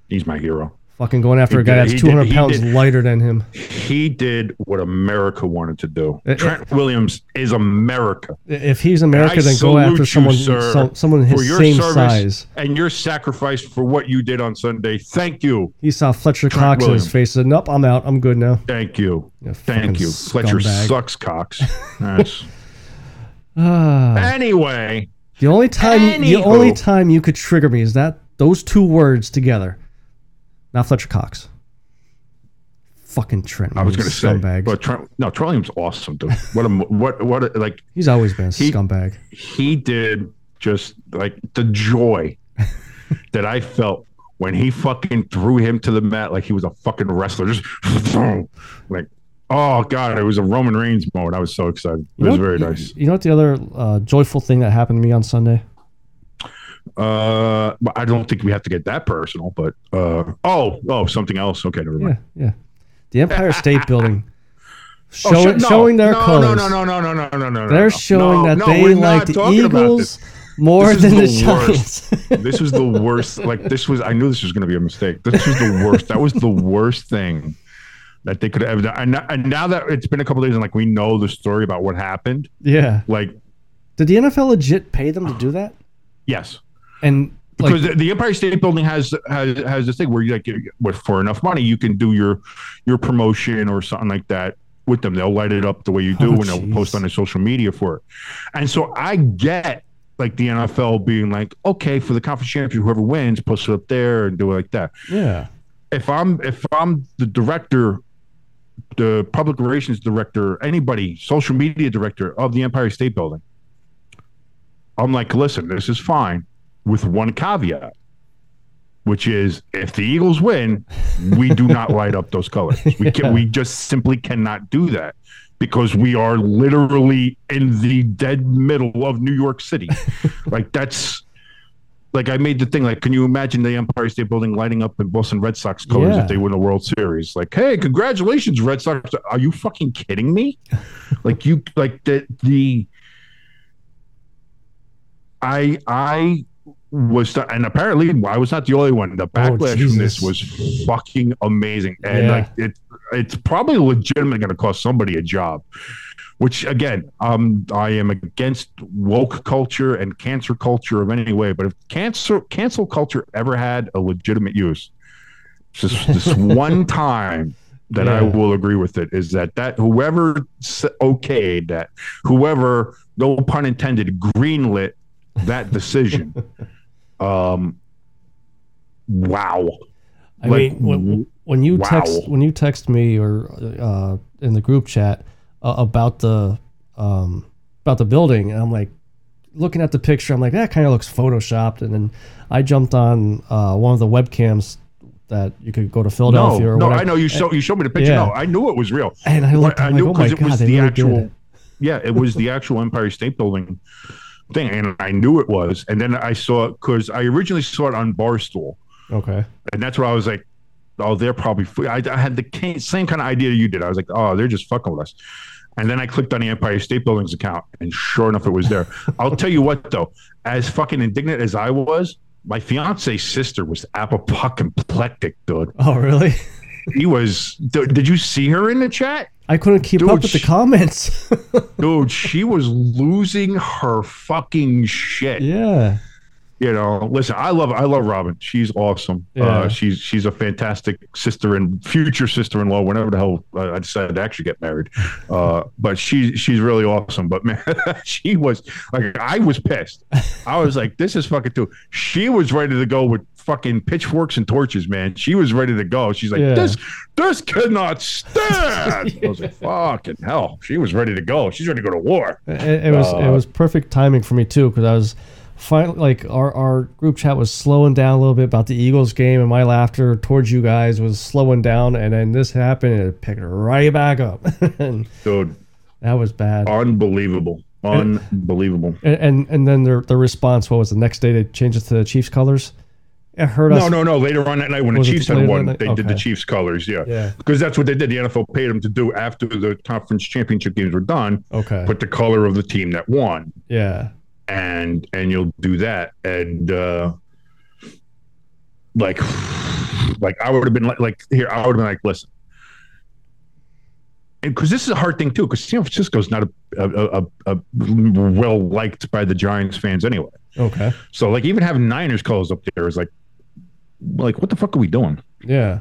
He's my hero. Fucking going after He a guy did- that's he did- 200 pounds did- lighter than him. He did what America wanted to do. Uh, uh, Trent Williams is America. If he's America, then go after you, someone sir, someone his same size. and your sacrifice for what you did on Sunday. Thank you. He saw Fletcher Trent Cox in his Williams. face. Said, "Nope, I'm out. I'm good now." Thank you. Yeah, Thank you. Fletcher sucks Cox. That's, Ah. anyway, The only time the only time you could trigger me is that those two words together. Not Fletcher Cox. Fucking Trent. I was going to say, but Trent, no, Trent Williams awesome, dude. What a what what a, like He's always been a he- scumbag. he did just like the joy that I felt when he fucking threw him to the mat like he was a fucking wrestler. Just like, oh god, it was a Roman Reigns moment. I was so excited. It You was what- very nice. You know what the other uh, joyful thing that happened to me on Sunday? Uh, but I don't think we have to get that personal. But uh, oh, oh, something else. Okay, never mind. yeah. The Empire State Building Oh, showing, no. showing their no, colors. No, no, no, no, no, no, no, no. They're showing No, that no, they like the Eagles more This than the, the. Giants. this was the worst. Like this was. I knew this was going to be a mistake. This was the worst. that was the worst thing that they could have ever done. And, and now that it's been a couple days and like we know the story about what happened, yeah. like Did the NFL legit pay them to do that? yes, And like, because the, the Empire State Building has has has this thing where you like with for enough money you can do your your promotion or something like that with them. They'll light it up the way you do Oh, and they'll post on their social media for it. And so I get like the NFL being like, okay, for the conference championship, whoever wins, post it up there and do it like that. yeah. if I'm if I'm the director, the public relations director, anybody, social media director of the Empire State Building, I'm like, listen, this is fine, with one caveat, which is if the Eagles win, we do not light up those colors. We can, we just simply cannot do that. Because we are literally in the dead middle of New York City. like that's like I made the thing. Like, can you imagine the Empire State Building lighting up in Boston Red Sox colors Yeah. if they win the World Series? Like, hey, congratulations, Red Sox! Are you fucking kidding me? like you, like the the. I I was and apparently I was not the only one. The backlash from this was fucking amazing, and Yeah. like it it's probably legitimately going to cost somebody a job. Which again, um, I am against woke culture and cancer culture of any way. But if cancer cancel culture ever had a legitimate use, just this one time that I will agree with it is that that whoever okayed that, whoever no pun intended greenlit that decision, um, wow. I Like, mean, when, when you wow. text when you text me or uh, in the group chat uh, about the um, about the building, and I'm like looking at the picture, I'm like that kind of looks photoshopped, and then I jumped on uh, one of the webcams that you could go to No, Philadelphia or no, whatever. I know you show you showed me the picture. Yeah. No, I knew it was real. And I looked, I I'm knew like, oh it god, was the really actual. did. Yeah, it was the actual Empire State Building thing, and I knew it was. And then I saw it because I originally saw it on Barstool, Okay. and that's where I was like, "Oh, they're probably." fu- I, I had the same kind of idea you did. I was like, "Oh, they're just fucking with us." And then I clicked on the Empire State Building's account, and sure enough, it was there. I'll tell you what, though, as fucking indignant as I was, my fiance's sister was apoplectic, dude. Oh really? He was. Dude, did you see her in the chat? I couldn't keep Dude, up with the comments. Dude, she was losing her fucking shit. yeah. You know, listen, I love I love Robin. She's awesome. Yeah. Uh, she's she's a fantastic sister and future sister in law. Whenever the hell uh, I decided to actually get married, uh, but she she's really awesome. But man, she was like I was pissed. I was like, this is fucking too. She was ready to go with fucking pitchforks and torches, man. She was ready to go. She's like, Yeah. this this cannot stand. I was like, fucking hell. She was ready to go. She's ready to go to war. It, it was it Uh, was perfect timing for me too because I was finally like our our group chat was slowing down a little bit about the Eagles game and my laughter towards you guys was slowing down and then this happened and it picked right back up Dude, That was bad. Unbelievable. Unbelievable. And and, and then their the response what was the next day they changed it to the Chiefs colors. It hurt us. No, no, no. Later on that night, when the Chiefs had won, they did the Chiefs colors. Yeah. Yeah. Because that's what they did. The NFL paid them to do after the conference championship games were done. Okay. Put the color of the team that won, yeah. and and you'll do that. And uh like, like I would have been like, like here, I would have been like, listen, and because this is a hard thing too, because San Francisco's not a, a, a, a well liked by the Giants fans anyway. Okay. So like even having Niners colors up there is like, like what the fuck are we doing? Yeah.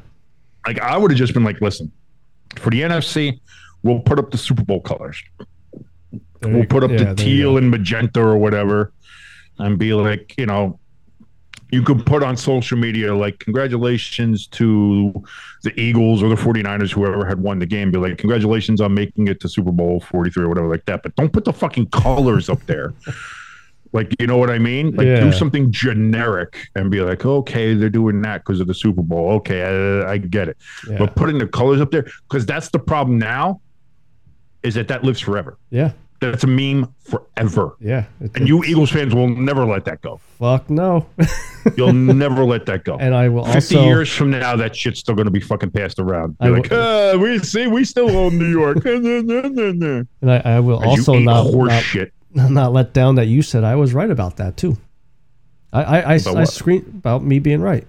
Like I would have just been like, listen, for the NFC, we'll put up the Super Bowl colors. There We'll put up yeah, the teal and magenta or whatever, and be like, you know, you could put on social media like, congratulations to the Eagles or the 49ers, whoever had won the game. Be like, congratulations on making it to Super Bowl 43 or whatever like that. But don't put the fucking colors up there. Like, you know what I mean? Like, Yeah. do something generic and be like, okay, they're doing that because of the Super Bowl. Okay, I, I get it. Yeah. But putting the colors up there, because that's the problem now, is that that lives forever. yeah. That's a meme forever. Yeah. And you Eagles fans will never let that go. fuck no. You'll never let that go. and I will 50 also years from now, that shit's still going to be fucking passed around. You're will- like, uh, we see, we still own New York. And I, I will also not, horse not shit. Not let down that you said I was right about that too. I I, I, About I about me being right.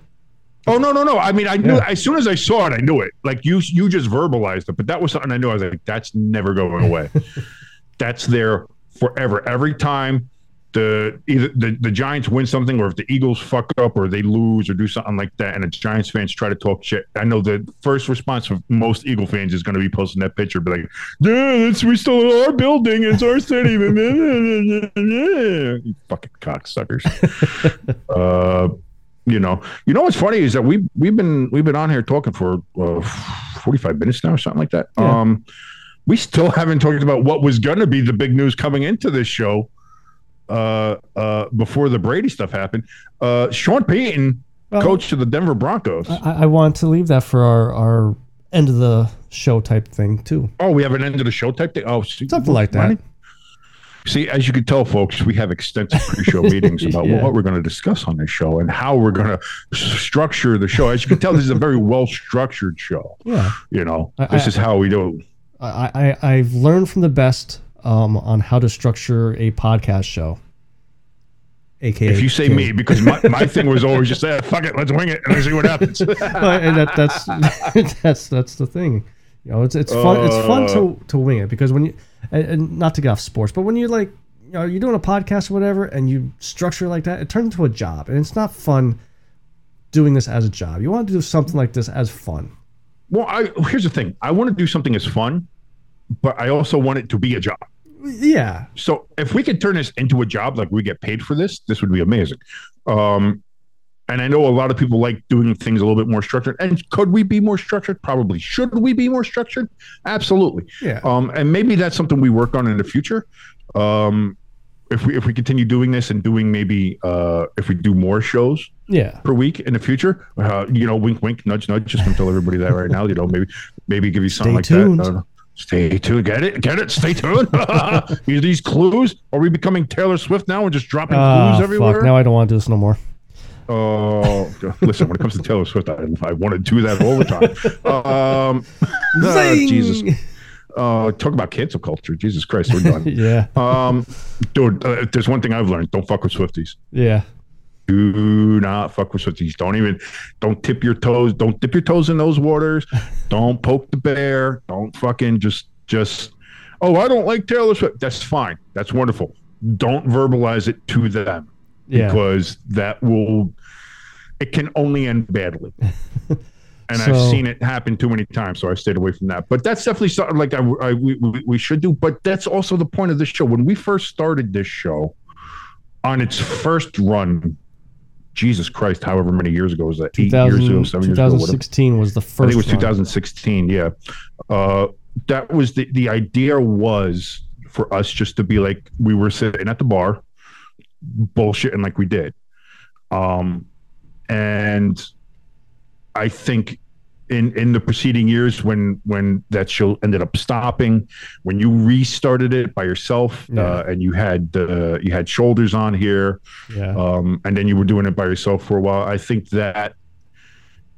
Oh no, no, no! I mean, I knew Yeah. as soon as I saw it, I knew it. Like you, you just verbalized it, but that was something I knew. I was like, that's never going away. that's there forever. Every time the either the, the Giants win something, or if the Eagles fuck up, or they lose, or do something like that, and the Giants fans try to talk shit, I know the first response of most Eagle fans is going to be posting that picture, be like, "Yeah, it's we still in our building, it's our city." you fucking cocksuckers. uh, you know, you know what's funny is that we we've been we've been on here talking for uh, forty five minutes now or something like that. Yeah. Um, we still haven't talked about what was going to be the big news coming into this show. Uh, uh, before the Brady stuff happened, uh, Sean Payton, Well, coach to the Denver Broncos. I, I want to leave that for our, our end of the show type thing too. oh, we have an end of the show type thing. Oh, see, Something like that. Ronnie? See, as you can tell, folks, we have extensive pre-show meetings about Yeah. what we're going to discuss on this show and how we're going to structure the show. As you can tell, this is a very well-structured show. Yeah. You know, I- this I- is how we do. it. I, I I've learned from the best um, on how to structure a podcast show. AKA If you say me, because my, my thing was always just say, fuck it, let's wing it and let's see what happens. And that, that's that's that's the thing. You know, it's it's fun. it's fun to to wing it because when you and, and not to get off sports, but when you like you know you're doing a podcast or whatever, and you structure it like that, it turns into a job, and it's not fun doing this as a job. You want to do something like this as fun. well, I, here's the thing. I want to do something as fun, but I also want it to be a job. Yeah, So if we could turn this into a job, like we get paid for this, this would be amazing. Um, and I know a lot of people like doing things a little bit more structured. And could we be more structured? Probably. Should we be more structured? Absolutely. yeah. Um, and maybe that's something we work on in the future. Um, if we if we continue doing this and doing maybe uh, if we do more shows Yeah. per week in the future, uh, you know, wink, wink, nudge, nudge. Just gonna tell everybody that right now. You know, maybe maybe give you something Stay like tuned. that. Uh, stay tuned. Get it? Get it? Stay tuned. These these clues. Are we becoming Taylor Swift now and just dropping Ah, clues everywhere? fuck. Now I don't want to do this no more. Oh, listen. When it comes to Taylor Swift, I, I want to do that all the time. Um, uh, Jesus. Uh, talk about cancel culture. Jesus Christ, we're done. Yeah. Um, dude, uh, there's one thing I've learned: don't fuck with Swifties. Yeah. Do not fuck with Swifties. Don't even, don't tip your toes. Don't dip your toes in those waters. don't poke the bear. Don't fucking just, just. Oh, I don't like Taylor Swift. That's fine. That's wonderful. Don't verbalize it to them Yeah. because that will, it can only end badly. And So- I've seen it happen too many times, so I stayed away from that. But that's definitely something like I, I we, we we should do. But that's also the point of this show. When we first started this show, on its first run, Jesus Christ, however many years ago was that? Eight years ago, 2000, seven years ago, whatever. 2016 was the first. I think it was one. 2016. Yeah, uh, that was the the idea was for us just to be like we were sitting at the bar, bullshitting like we did, um, and I think in in the preceding years when when that show ended up stopping, when you restarted it by yourself, Yeah. uh, and you had uh, you had shoulders on here, Yeah. um, and then you were doing it by yourself for a while. I think that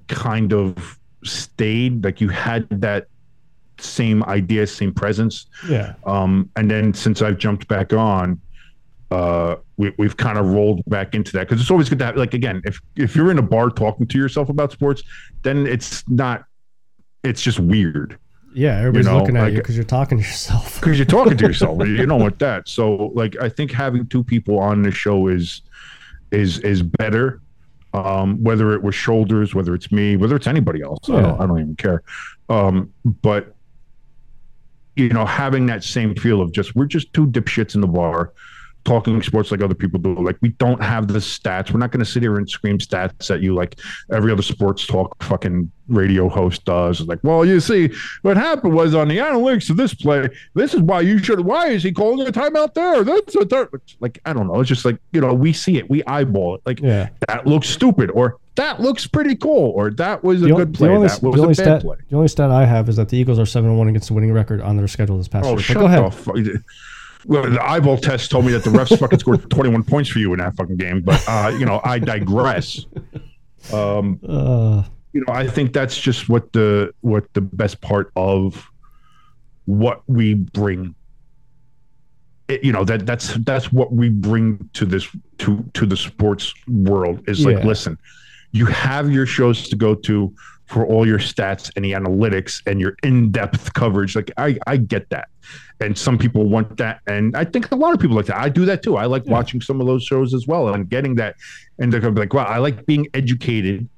kind of stayed like you had that same idea, same presence. yeah. Um, and then since I've jumped back on, uh, we, we've kind of rolled back into that because it's always good to have like again, if if you're in a bar talking to yourself about sports, then it's not, it's just weird Yeah. Everybody's know, looking at like- you because you're talking to yourself. because you're talking to yourself. you don't want that. So like I think having two people on the show is is is better. Um, whether it was shoulders, whether it's me, whether it's anybody else, I, don't, I don't even care. Um, but you know, having that same feel of just we're just two dipshits in the bar talking sports like other people do. Like we don't have the stats. We're not going to sit here and scream stats at you like every other sports talk fucking radio host does. Like, well, you see, what happened was on the analytics of this play, this is why you should. Why is he calling a timeout there? That's a third. Like I don't know. It's just like you know we see it, we eyeball it. Like Yeah. that looks stupid, or that looks pretty cool, or that was a The, good play. only, that the only a bad stat, play. the only stat I have is that the Eagles are seven and one against the winning record on their schedule this past Oh, year. Shut go ahead. The Well, the eyeball test told me that the refs fucking scored 21 points for you in that fucking game, but uh, you know, I digress. Um, Uh, you know, I think that's just what the what the best part of what we bring. It, you know that that's that's what we bring to this to to the sports world is like Yeah. listen, you have your shows to go to for all your stats and the analytics and your in-depth coverage. Like I I get that, and some people want that, and I think a lot of people like that. I do that too. I like Yeah. watching some of those shows as well and getting that, and they're gonna be like, wow, I like being educated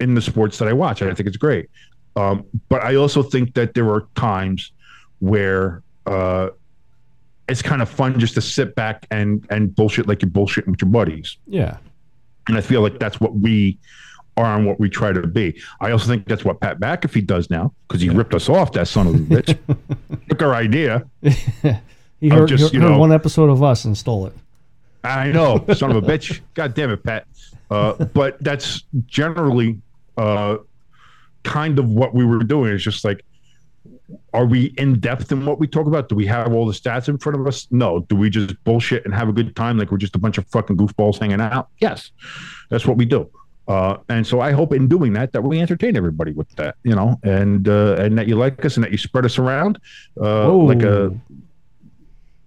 in the sports that I watch. and I think it's great. Um, but I also think that there are times where uh, it's kind of fun just to sit back and and bullshit like you're bullshitting with your buddies. yeah. And I feel like that's what we are and what we try to be. I also think that's what Pat McAfee does now because he ripped us off. That son of a bitch took our idea. He heard, just, he you heard know- one episode of us and stole it. I know, son of a bitch. God damn it, Pat. Uh, but that's generally uh, kind of what we were doing. It's just like, are we in depth in what we talk about? Do we have all the stats in front of us? No. Do we just bullshit and have a good time like we're just a bunch of fucking goofballs hanging out? Yes, that's what we do. Uh, and so I hope in doing that that we entertain everybody with that, you know, and uh, and that you like us and that you spread us around, uh, like a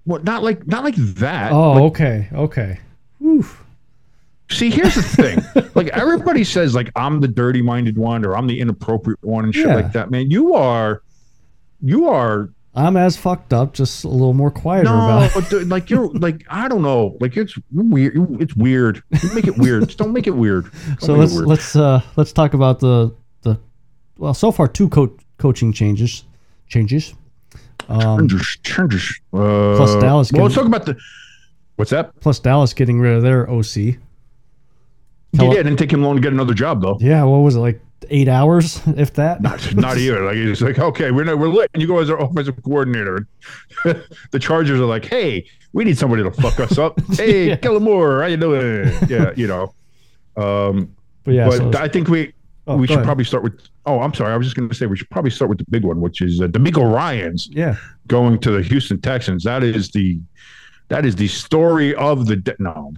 well, not like not like that. Oh, like, okay. Okay. Oof. See, here's the thing. like everybody says, like I'm the dirty minded one or I'm the inappropriate one and shit Yeah. like that. Man, you are, you are. I'm as fucked up, just a little more quieter No, about it. but like you're like I don't know. Like it's weird. It's weird. Make it weird. Just don't make it weird. Don't So let's weird. let's uh let's talk about the the well so far two co- coaching changes changes. Um, Changes, changes. Uh, Plus Dallas Well, let's talk about the. What's that? plus Dallas getting rid of their OC. Yeah, Tell- it didn't take him long to get another job though. Yeah, what was it like eight hours, if that? Not, not even like it's like okay, we're not, we're lit. And you go as our offensive coordinator. the Chargers are like, hey, we need somebody to fuck us up. Hey, Yeah. Moore, how you doing? Yeah, you know. Um, But yeah, but so I think we Oh, we should ahead. probably start with. Oh, I'm sorry. I was just going to say we should probably start with the big one, which is uh, DeMeco Ryans yeah, going to the Houston Texans. That is the that is the story of the. De- no, I'm.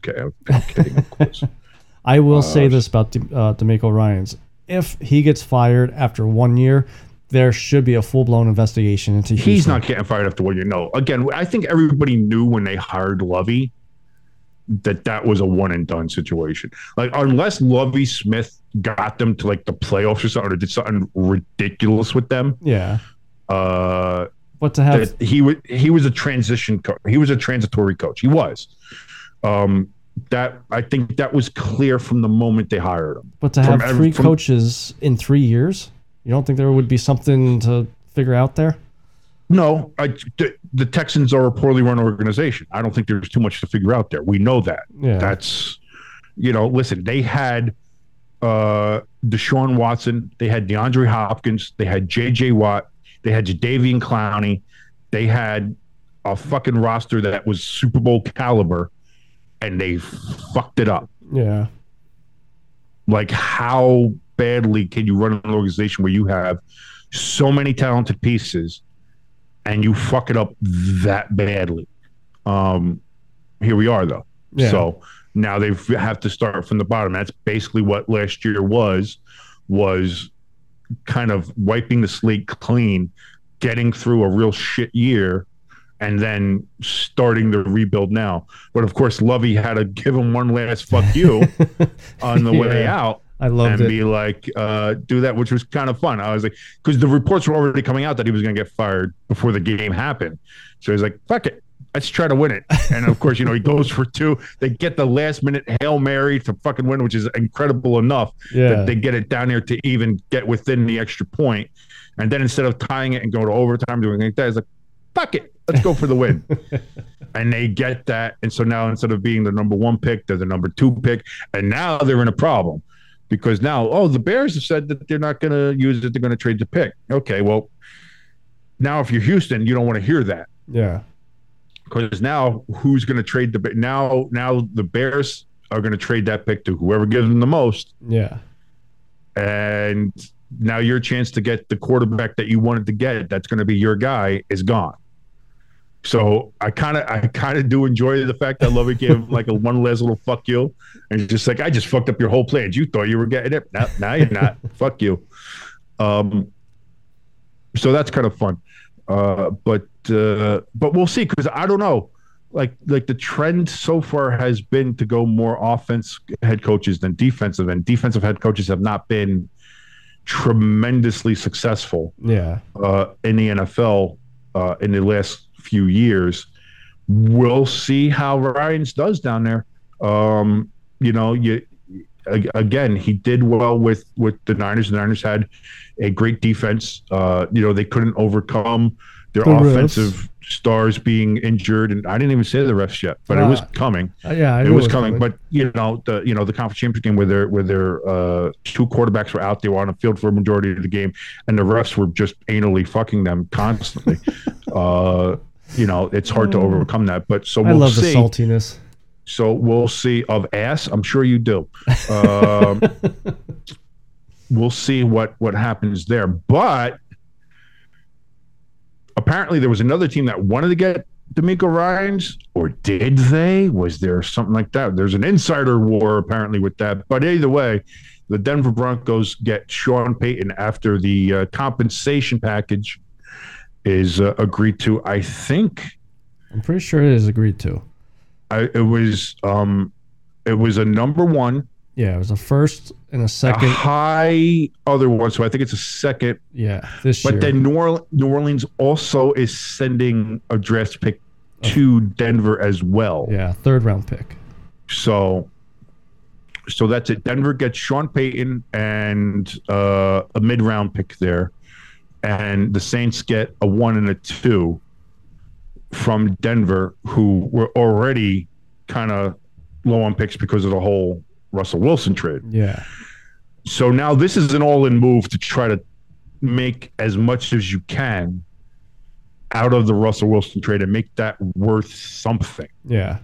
I'm kidding. Of course. I will say this about uh, DeMeco Ryans: if he gets fired after one year, there should be a full blown investigation into. He's Houston. not getting fired after one year. No. Again, I think everybody knew when they hired Lovie that that was a one and done situation. Like unless Lovie Smith got them to like the playoffs or something, or did something ridiculous with them, Yeah, uh, but to have he was he was a transition coach. He was a transitory coach. He was. Um, that I think that was clear from the moment they hired him. but to from have every- three from- coaches in three years, you don't think there would be something to figure out there? No, I, the, the Texans are a poorly run organization. I don't think there's too much to figure out there. We know that. Yeah. That's, you know, listen, they had uh, Deshaun Watson, they had DeAndre Hopkins, they had J.J. Watt, they had Jadeveon Clowney, they had a fucking roster that was Super Bowl caliber, and they fucked it up. Yeah, Like, how badly can you run an organization where you have so many talented pieces and you fuck it up that badly. Um, here we are though. Yeah. So now they have to start from the bottom. That's basically what last year was, was kind of wiping the slate clean, getting through a real shit year, and then starting the rebuild now. But of course, Lovie had to give him one last fuck you on the way out I loved and it. be like, uh, do that, which was kind of fun. I was like, because the reports were already coming out that he was going to get fired before the game happened. So he's like, fuck it. Let's try to win it. And of course, you know, he goes for two. They get the last minute Hail Mary to fucking win, which is incredible enough Yeah. that they get it down there to even get within the extra point. And then instead of tying it and going to overtime, doing like that, he's like, fuck it. Let's go for the win. and they get that. And so now instead of being the number one pick, they're the number two pick. And now they're in a problem because now, oh, the Bears have said that they're not going to use it. They're going to trade the pick. Okay, well, now if you're Houston, you don't want to hear that yeah. because now who's going to trade the now now the Bears are going to trade that pick to whoever gives them the most, Yeah. and now your chance to get the quarterback that you wanted to get, that's going to be your guy, is gone. So I kind of I kind of do enjoy the fact that Lovie gave like a one last little fuck you, and just like I just fucked up your whole plans. You thought you were getting it, now, now you're not. fuck you. Um, so that's kind of fun. Uh, but uh, but we'll see because I don't know. Like like the trend so far has been to go more offense head coaches than defensive, and defensive head coaches have not been tremendously successful Yeah. uh, in the NFL uh, in the last few years. We'll see how Ryans does down there. Um, you know, you again, he did well with with the Niners. The Niners had a great defense. Uh, you know, they couldn't overcome their The refs. offensive stars being injured, and I didn't even say the refs yet, but it was Ah. coming Uh, yeah. It knew was coming, but you know the you know the conference championship game where their where their uh, two quarterbacks were out, they were on the field for a majority of the game, and the refs were just anally fucking them constantly. uh, you know, it's hard to overcome that, but so we'll I love the saltiness. So we'll see of ass. I'm sure you do. Um, we'll see what what happens there, but apparently there was another team that wanted to get DeMeco Ryans, or did they? Was there something like that? There's an insider war apparently with that. But either way, the Denver Broncos get Sean Payton after the uh, compensation package is uh, agreed to. I think I'm pretty sure it is agreed to. I, it was um, it was a number one, Yeah, it was a first and a a second. high other one. So I think it's a second. yeah, this But year. then New, Orle- New Orleans also is sending a draft pick to Denver as well. yeah, third round pick. So, so that's it. Denver gets Sean Payton and uh, a mid round pick there, and the Saints get a one and a two from Denver, who were already kind of low on picks because of the whole Russell Wilson trade. Yeah, So now this is an all in move to try to make as much as you can out of the Russell Wilson trade and make that worth something. yeah,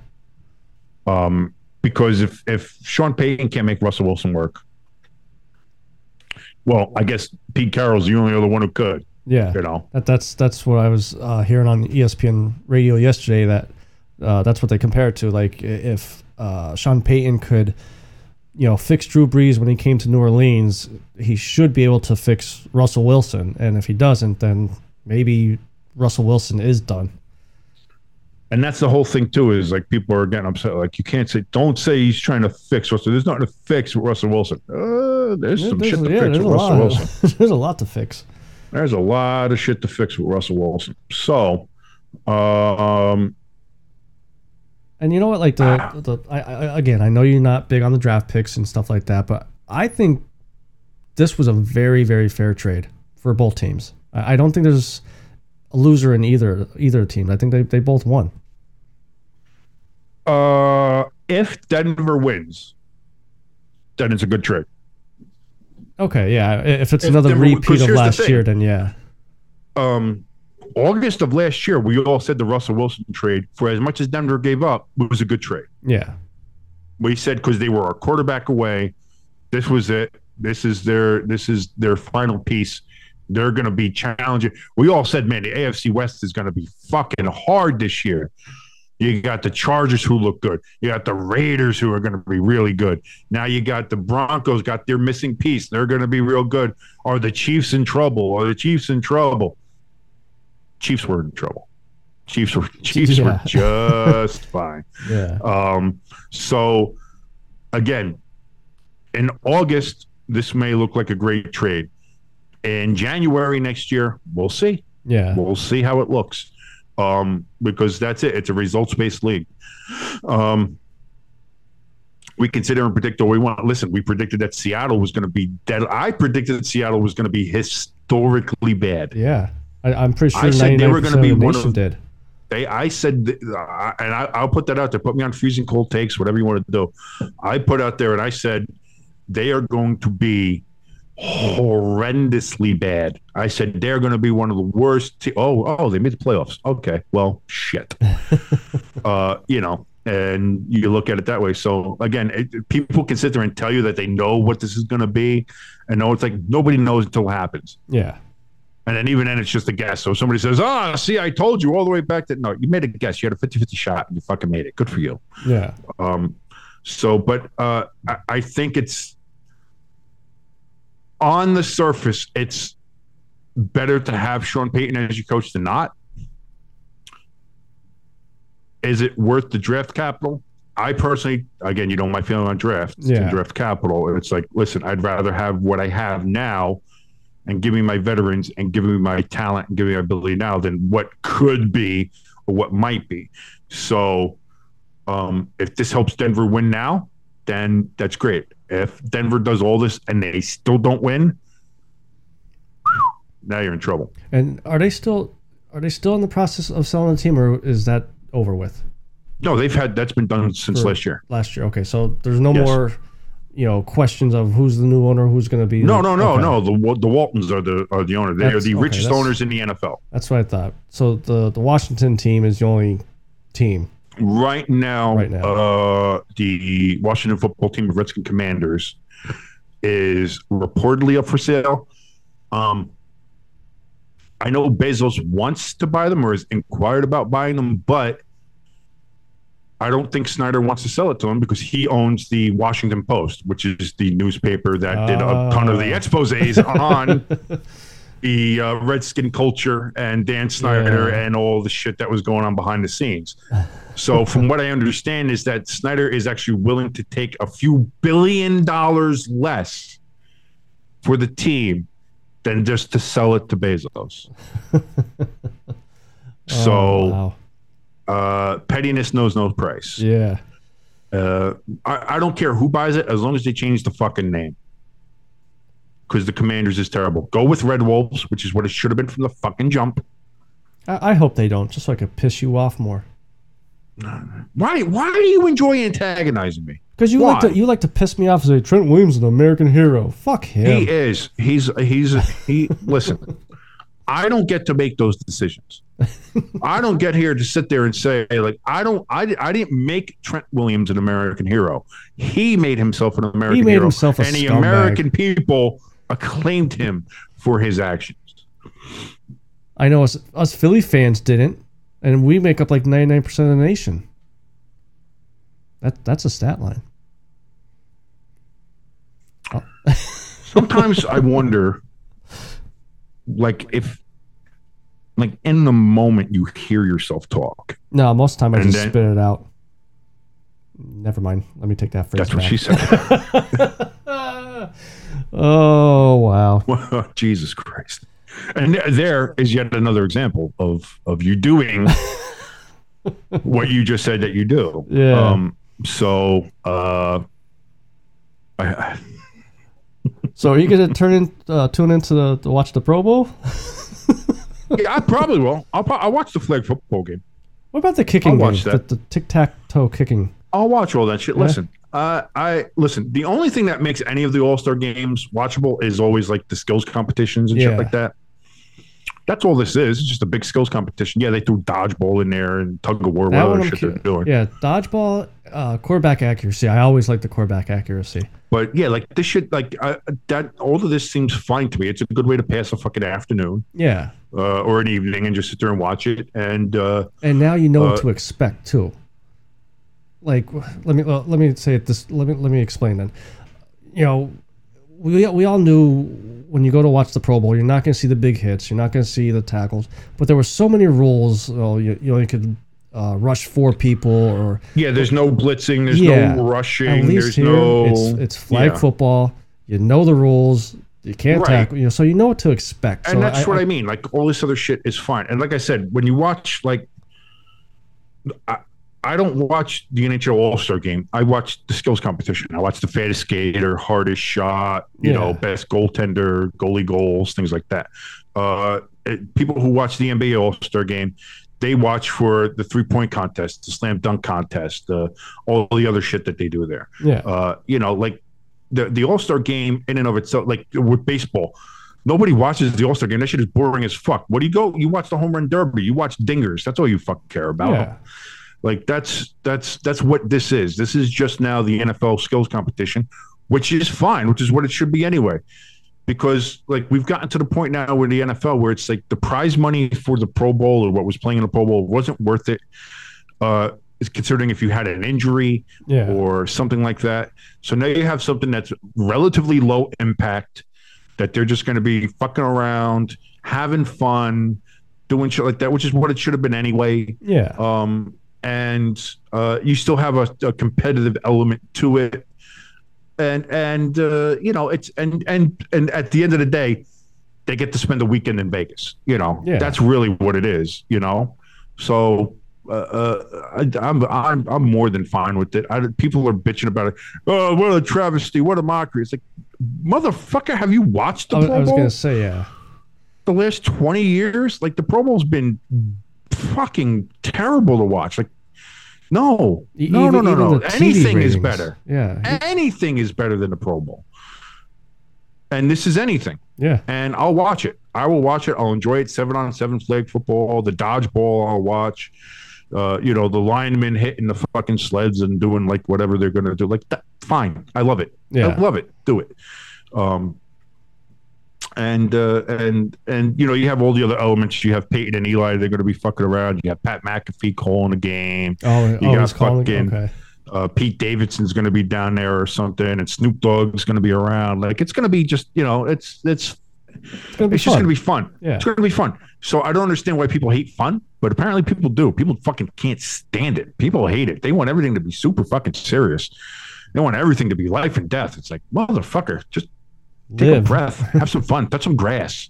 Um, because if if Sean Payton can't make Russell Wilson work, well, I guess Pete Carroll's the only other one who could. yeah. You know, That, that's that's what I was uh, hearing on ESPN radio yesterday. That uh, that's what they compare it to. Like if uh, Sean Payton could, you know, fix Drew Brees when he came to New Orleans, he should be able to fix Russell Wilson. And if he doesn't, then maybe Russell Wilson is done. and that's the whole thing too. Is like people are getting upset. Like you can't say, don't say he's trying to fix Russell. There's nothing to fix with Russell Wilson. Uh, there's some There's- shit to yeah, fix with a Russell lot. Wilson. there's a lot to fix. There's a lot of shit to fix with Russell Wilson. So, um, And you know what? Like the, the I, I, again, I know you're not big on the draft picks and stuff like that, but I think this was a very, very fair trade for both teams. I, I don't think there's a loser in either either team. I think they, they both won. uh, if Denver wins, then it's a good trade. Okay, yeah. If it's another repeat of here's the last year, then yeah, um, August of last year, we all said the Russell Wilson trade, for as much as Denver gave up, it was a good trade. yeah, We said because they were a quarterback away, this was it. This is their this is their final piece. They're going to be challenging. We all said, man, the AFC West is going to be fucking hard this year. You got the Chargers who look good. You got the Raiders who are going to be really good. Now you got the Broncos got their missing piece. They're going to be real good. Are the Chiefs in trouble? Are the Chiefs in trouble? Chiefs were in trouble. Chiefs were Chiefs were just fine. Yeah. Um, so again, in August, this may look like a great trade. In January next year, we'll see. Yeah. We'll see how it looks. Um, because that's it. It's a results based league. Um, we consider and predict all we want. Listen, we predicted that Seattle was going to be dead. I predicted that Seattle was going to be historically bad. Yeah. I, I'm pretty sure I said they were gonna be one of- did. They, I said, th- and I, I'll put that out there. Put me on freezing cold takes, whatever you want to do. I put out there, and I said they are going to be horrendously bad. I said they're going to be one of the worst. Te- oh, oh, they made the playoffs. Okay, well, shit. uh, you know, and you look at it that way. So again, it, people can sit there and tell you that they know what this is going to be, and know it's like nobody knows until it happens. Yeah. And then even then, it's just a guess. So somebody says, "Oh, see, I told you all the way back that no, you made a guess. You had a 50-50 shot, and you fucking made it. Good for you." Yeah. Um, so, but uh, I, I think it's on the surface, it's better to have Sean Payton as your coach than not. Is it worth the draft capital? I personally, again, you know my feeling on draft, Yeah. draft capital. It's like, listen, I'd rather have what I have now and give me my veterans and give me my talent and give me my ability now than what could be or what might be. So, um, if this helps Denver win now, then that's great. If Denver does all this and they still don't win, now you're in trouble. And are they still are they still in the process of selling the team, or is that over with No, they've had that's been done since For- last year. last year? Okay, so there's no Yes. more, you know, questions of who's the new owner, who's going to be. No, the- no, no, okay. no. The the Waltons are the are the owner. They are the okay, richest owners in the NFL That's what I thought. So the the Washington team is the only team. Right now. Right now. uh, the Washington football team of Redskin Commanders is reportedly up for sale. Um, I know Bezos wants to buy them or has inquired about buying them, but I don't think Snyder wants to sell it to him because he owns the Washington Post, which is the newspaper that did a ton of the exposés on the uh, Redskin culture and Dan Snyder Yeah. and all the shit that was going on behind the scenes. So, from what I understand, is that Snyder is actually willing to take a few billion dollars less for the team than just to sell it to Bezos. so, Oh, wow. uh, pettiness knows no price. yeah, Uh, I, I don't care who buys it as long as they change the fucking name. Because the Commanders is terrible. Go with Red Wolves, which is what it should have been from the fucking jump. I, I hope they don't, just so I could piss you off more. Why? Why do you enjoy antagonizing me? Because you like to you like to piss me off and say Trent Williams is an American hero. Fuck him. He is. He's. He's. He. listen, I don't get to make those decisions. I don't get here to sit there and say like I don't. I. I didn't make Trent Williams an American hero. He made himself an American he made hero, himself a and the scumbag. American people acclaimed him for his actions. I know us us Philly fans didn't, and we make up like ninety nine percent of the nation. That that's a stat line. Oh. Sometimes I wonder, like if, like in the moment you hear yourself talk. No, most of the time I And just then- spit it out. Never mind. Let me take that phrase That's what back. she said. oh wow. Jesus Christ. And there- is yet another example of of you doing what you just said that you do. Yeah. Um, so uh, I, I- So are you gonna turn in uh, tune into the to watch the Pro Bowl? yeah, I probably will. I'll, pro- I'll watch the flag football game. What about the kicking I'll game? watch that. The, the tic tac toe kicking. I'll watch all that shit. Yeah. Listen, uh, I listen. The only thing that makes any of the All Star games watchable is always like the skills competitions and Yeah. shit like that. That's all this is. It's just a big skills competition. Yeah, they threw dodgeball in there and tug of war, whatever shit cu- they're doing. Yeah, dodgeball, uh, quarterback accuracy. I always like the quarterback accuracy. But yeah, like this shit, like uh, that. All of this seems fine to me. It's a good way to pass a fucking afternoon Yeah, uh, or an evening and just sit there and watch it. And uh, and now you know Uh, what to expect too. Like, let me well, let me say it this. Let me let me explain then. You know, we we all knew when you go to watch the Pro Bowl, you're not going to see the big hits, you're not going to see the tackles, but there were so many rules. Well, you, you know, you could uh, rush four people or yeah, there's no blitzing. There's yeah, no At rushing. least There's here, no. it's it's flag yeah. football. You know the rules. You can't Right. tackle. You know, so you know what to expect. and so that's what I, mean. Like all this other shit is fine. And like I said, when you watch like, I, I don't watch the NHL All Star Game. I watch the skills competition. I watch the fattest skater, hardest shot, you know, best goaltender, goalie goals, things like that. Uh, it- people who watch the NBA All Star Game, they watch for the three point contest, the slam dunk contest, uh, all the other shit that they do there Yeah, uh, you know, like the the All Star game in and of itself, like with baseball, nobody watches the All Star game. That shit is boring as fuck. What do you go? You watch the home run derby. You watch dingers. That's all you fucking care about. yeah, Like that's that's that's what this is. This is just now the NFL skills competition, which is fine, which is what it should be anyway. Because like we've gotten to the point now with the NFL where it's like the prize money for the Pro Bowl or what was playing in the Pro Bowl wasn't worth it. Uh, considering if you had an injury, yeah. or something like that. So now you have something that's relatively low impact that they're just going to be fucking around, having fun, doing shit like that, which is what it should have been anyway. yeah. Um, and uh, you still have a, a competitive element to it, and and uh, you know it's and and and at the end of the day, they get to spend a weekend in Vegas. You know, Yeah. that's really what it is. You know, so. Uh, uh, I, I'm I'm I'm more than fine with it. I, people are bitching about it. Oh, what a travesty! What a mockery! It's like, motherfucker, have you watched the I, Pro I was Bowl gonna say yeah. the last twenty years? Like the Pro Bowl's been fucking terrible to watch. Like, no, E- no, even- no, no, no. Anything is better. Yeah, Anything is better than the Pro Bowl. And this is anything. yeah, And I'll watch it. I will watch it. I'll enjoy it. Seven on seven flag football, the dodgeball. I'll watch. Uh, you know, the linemen hitting the fucking sleds and doing like whatever they're gonna do. Like that, fine. I love it. Yeah. I love it. Do it. Um, and uh, and and you know you have all the other elements. You have Peyton and Eli. They're going to be fucking around. You have Pat McAfee calling a game. Oh, You oh got fucking- Okay. Uh, Pete Davidson's going to be down there or something, and Snoop Dogg's going to be around. Like it's going to be just you know it's it's It's gonna be it's just going to be fun. Yeah. It's going to be fun. So I don't understand why people hate fun, but apparently people do. People fucking can't stand it. People hate it. They want everything to be super fucking serious. They want everything to be life and death. It's like motherfucker, just take a breath, have some fun, touch some grass,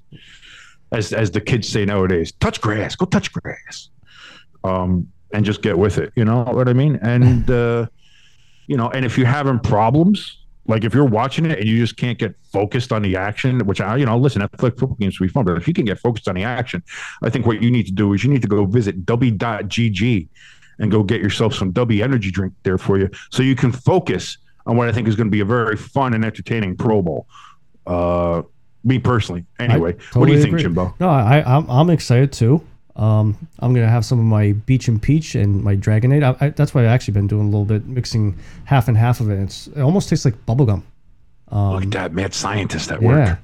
as as the kids say nowadays. Touch grass, go touch grass, um, and just get with it. You know what I mean? And uh, you know, and if you're having problems, like if you're watching it and you just can't get focused on the action, which I, you know, listen, Netflix football games will be fun, but if you can get focused on the action, I think what you need to do is you need to go visit w.gg and go get yourself some W energy drink there for you, so you can focus on what I think is going to be a very fun and entertaining Pro Bowl. Uh, me personally, anyway. what do totally you think, agree. Jimbo? No, I, I'm, I'm excited too. Um, I'm gonna have some of my beach and peach and my dragonade. I, I, that's what I've actually been doing a little bit, mixing half and half of it. It's, it almost tastes like bubblegum. Look at that mad scientist at work. Yeah.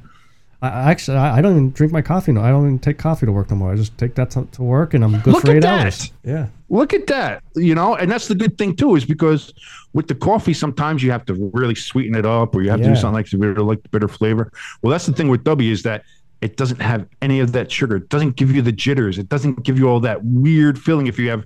I, actually, I, don't even drink my coffee. No, I don't even take coffee to work no more. I just take that to, to work, and I'm good Look for at eight that. hours. Yeah, Look at that, you know, and that's the good thing too, is because with the coffee, sometimes you have to really sweeten it up, or you have to do something like to really like the bitter flavor. Well, that's the thing with W is that it doesn't have any of that sugar. It doesn't give you the jitters. It doesn't give you all that weird feeling if you have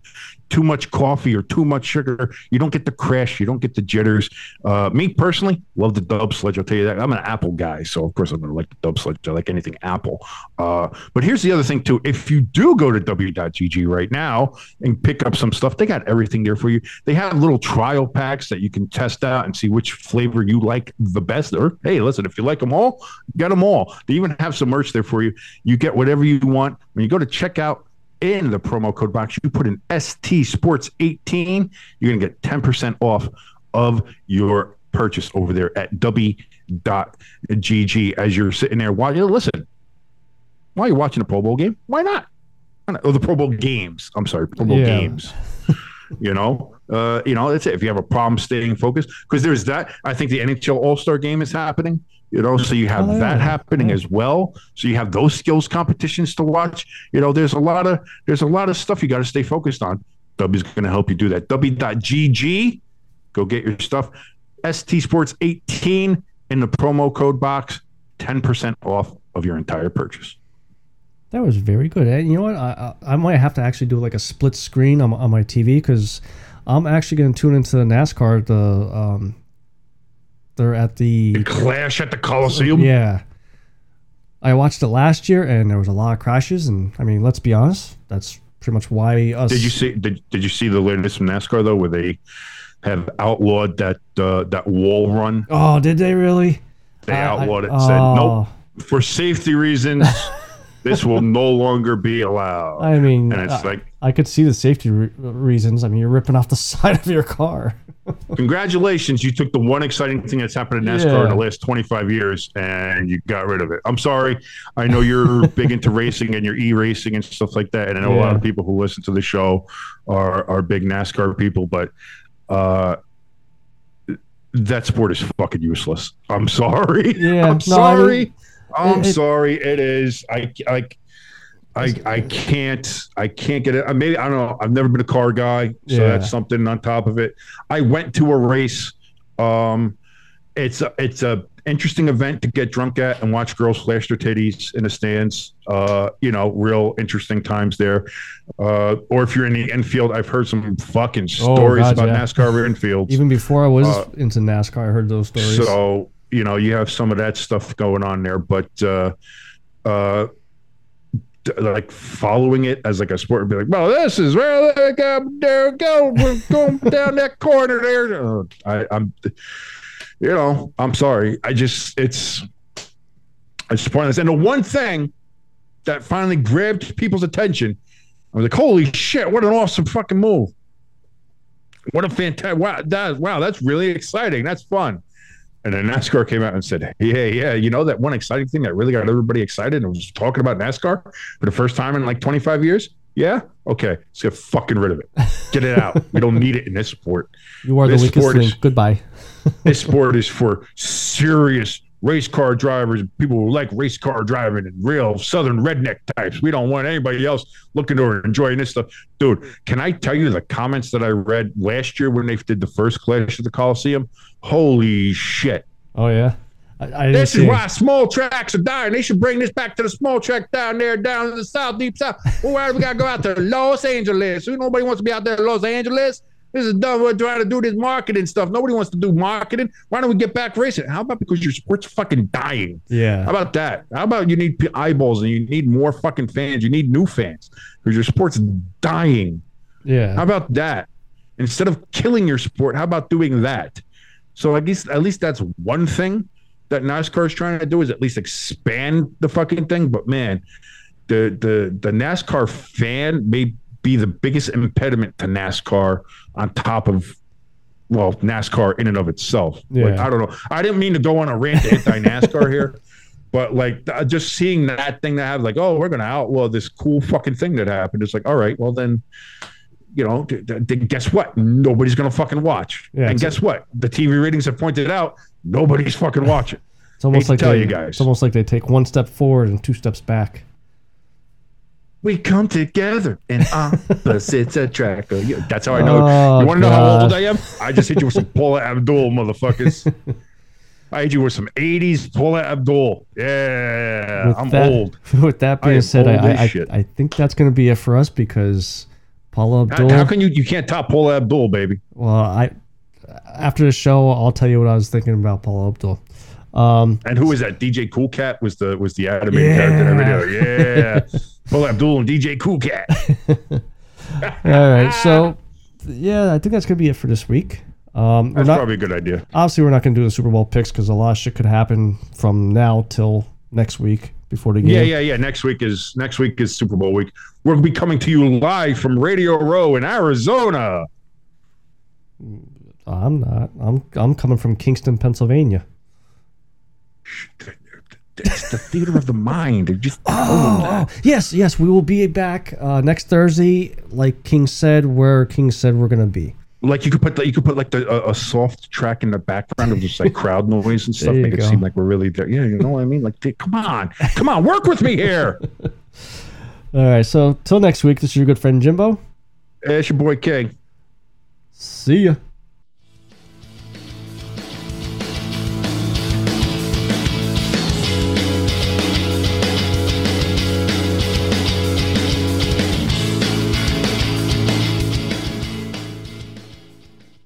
too much coffee or too much sugar. You don't get the crash. You don't get the jitters. Uh, me personally, love the Dub Sledge. I'll tell you that. I'm an Apple guy, so of course I'm going to like the Dub Sledge. I like anything Apple. Uh, but here's the other thing too. If you do go to w.gg right now and pick up some stuff, they got everything there for you. They have little trial packs that you can test out and see which flavor you like the best. Or hey, listen, if you like them all, get them all. They even have some merch there for you. You get whatever you want when you go to checkout in the promo code box, you put in ST Sports 18, you're going to get 10% off of your purchase over there at w.gg as you're sitting there watching. Listen, Why are you watching a Pro Bowl game? Why not? Why not? Oh, the Pro Bowl games. I'm sorry, Pro Bowl Yeah. games. you know, uh, you know, that's it. If you have a problem staying focused, because there's that. I think the NHL All Star Game is happening. You know, so you have Oh, that happening as well. So you have those skills competitions to watch. You know, there's a lot of there's a lot of stuff you got to stay focused on. W's going to help you do that. W.GG, go get your stuff. ST Sports 18 in the promo code box, 10% off of your entire purchase. That was very good. And you know what? I, I I might have to actually do like a split screen on, on my TV because I'm actually going to tune into the NASCAR. The um, they're at the Clash at the Coliseum. yeah. I watched it last year and there was a lot of crashes. And I mean, let's be honest, that's pretty much why us. Did you see? Did, did you see the latest from NASCAR though, where they have outlawed that uh, that wall run? Oh, did they really? They I- I- outlawed it. Said oh. nope for safety reasons. this will no longer be allowed. I mean, and it's I, like, I could see the safety re- reasons. I mean, you're ripping off the side of your car. Congratulations, you took the one exciting thing that's happened in NASCAR in the last 25 years and you got rid of it. I'm sorry. I know you're big into racing and you're e-racing and stuff like that. And I know a lot of people who listen to the show are are big NASCAR people, but uh that sport is fucking useless. I'm sorry. Yeah, I'm no, I sorry. mean, it- it- sorry. It is. I like. I, I can't I can't get it. I Maybe I don't know. I've never been a car guy, so Yeah. that's something on top of it. I went to a race. Um, it's a, it's a interesting event to get drunk at and watch girls flash their titties in the stands. Uh, you know, real interesting times there. Uh, or if you're in the infield, I've heard some fucking Oh, stories God, about yeah. NASCAR infields. Even before I was Uh, into NASCAR, I heard those stories. So you know you have some of that stuff going on there, but uh, uh, like following it as like a sport and be like, well, this is there we go, there go, we're going down that corner there. I, I'm, you know, I'm sorry. I just it's it's pointless. And the one thing that finally grabbed people's attention, I was like, holy shit, what an awesome fucking move. What a fantastic wow! That, wow, that's really exciting. That's fun. And then NASCAR came out and said, "Yeah, yeah, you know that one exciting thing that really got everybody excited and was talking about NASCAR for the first time in like 25 years. Yeah, okay, let's get fucking rid of it. Get it out. we don't need it in this sport. you are the this weakest sport is- link. Goodbye. This sport is for serious race car drivers, people who like race car driving and real southern redneck types. We don't want anybody else looking or enjoying this stuff. Dude, can I tell you the comments that I read last year when they did the first clash at the Coliseum? Holy shit. Oh yeah. I, I This is why small tracks are dying. They should bring this back to the small track down there, down in the south, deep south. Why do we gotta go out to Los Angeles? Who nobody wants to be out there in Los Angeles? This is dumb. We're trying to do this marketing stuff. Nobody wants to do marketing. Why don't we get back racing? How about because your sport's fucking dying? Yeah. How about that? How about you need eyeballs and you need more fucking fans? You need new fans because your sport's dying. Yeah. How about that? Instead of killing your sport, how about doing that? So I guess at least that's one thing that NASCAR is trying to do is at least expand the fucking thing. But man, the the the NASCAR fan may be the biggest impediment to NASCAR on top of well NASCAR in and of itself. Like, I don't know. I didn't mean to go on a rant anti NASCAR here. But like uh, just seeing that thing that happened, like, oh, we're gonna outlaw this cool fucking thing that happened. It's like, all right, well then, you know, th- th- guess what? Nobody's gonna fucking watch. Yeah, and guess what? The TV ratings have pointed out nobody's fucking watching. It's almost to like tell they, you guys. It's almost like they take one step forward and two steps back. We come together in opposites attract. That's how I know. Oh, you want to know how old I am? I just hit you with some Paula Abdul, motherfuckers. I hit you with some '80s Paula Abdul. Yeah, With I'm that, old. With that being am said, I, I, I. I think that's going to be it for us because Paula How, Abdul. how can you? You can't top Paula Abdul, baby. well, I after the show, I'll tell you what I was thinking about Paula Abdul. Um, And who was that? DJ Cool Cat was the was the animated character in that video. Yeah, Paula Abdul and DJ Cool Cat. all right, so yeah, I think that's going to be it for this week. Um, That's not, probably a good idea. obviously, we're not going to do the Super Bowl picks because a lot of shit could happen from now till next week before the game. Yeah, yeah, yeah. Next week is next week is Super Bowl week. We'll be coming to you live from Radio Row in Arizona. I'm not. I'm I'm coming from Kingston, Pennsylvania. It's the theater of the mind. It just Oh, yes, yes, we will be back uh, next Thursday, like King said, where King said we're gonna be. like you could put the, you could put like the, a, a soft track in the background of just like crowd noise and stuff, make it go. seem like we're really there. Yeah, you know what I mean? Like, dude, come on, come on, work with me here. All right, so till next week, this is your good friend Jimbo. Hey, It's your boy King. See ya.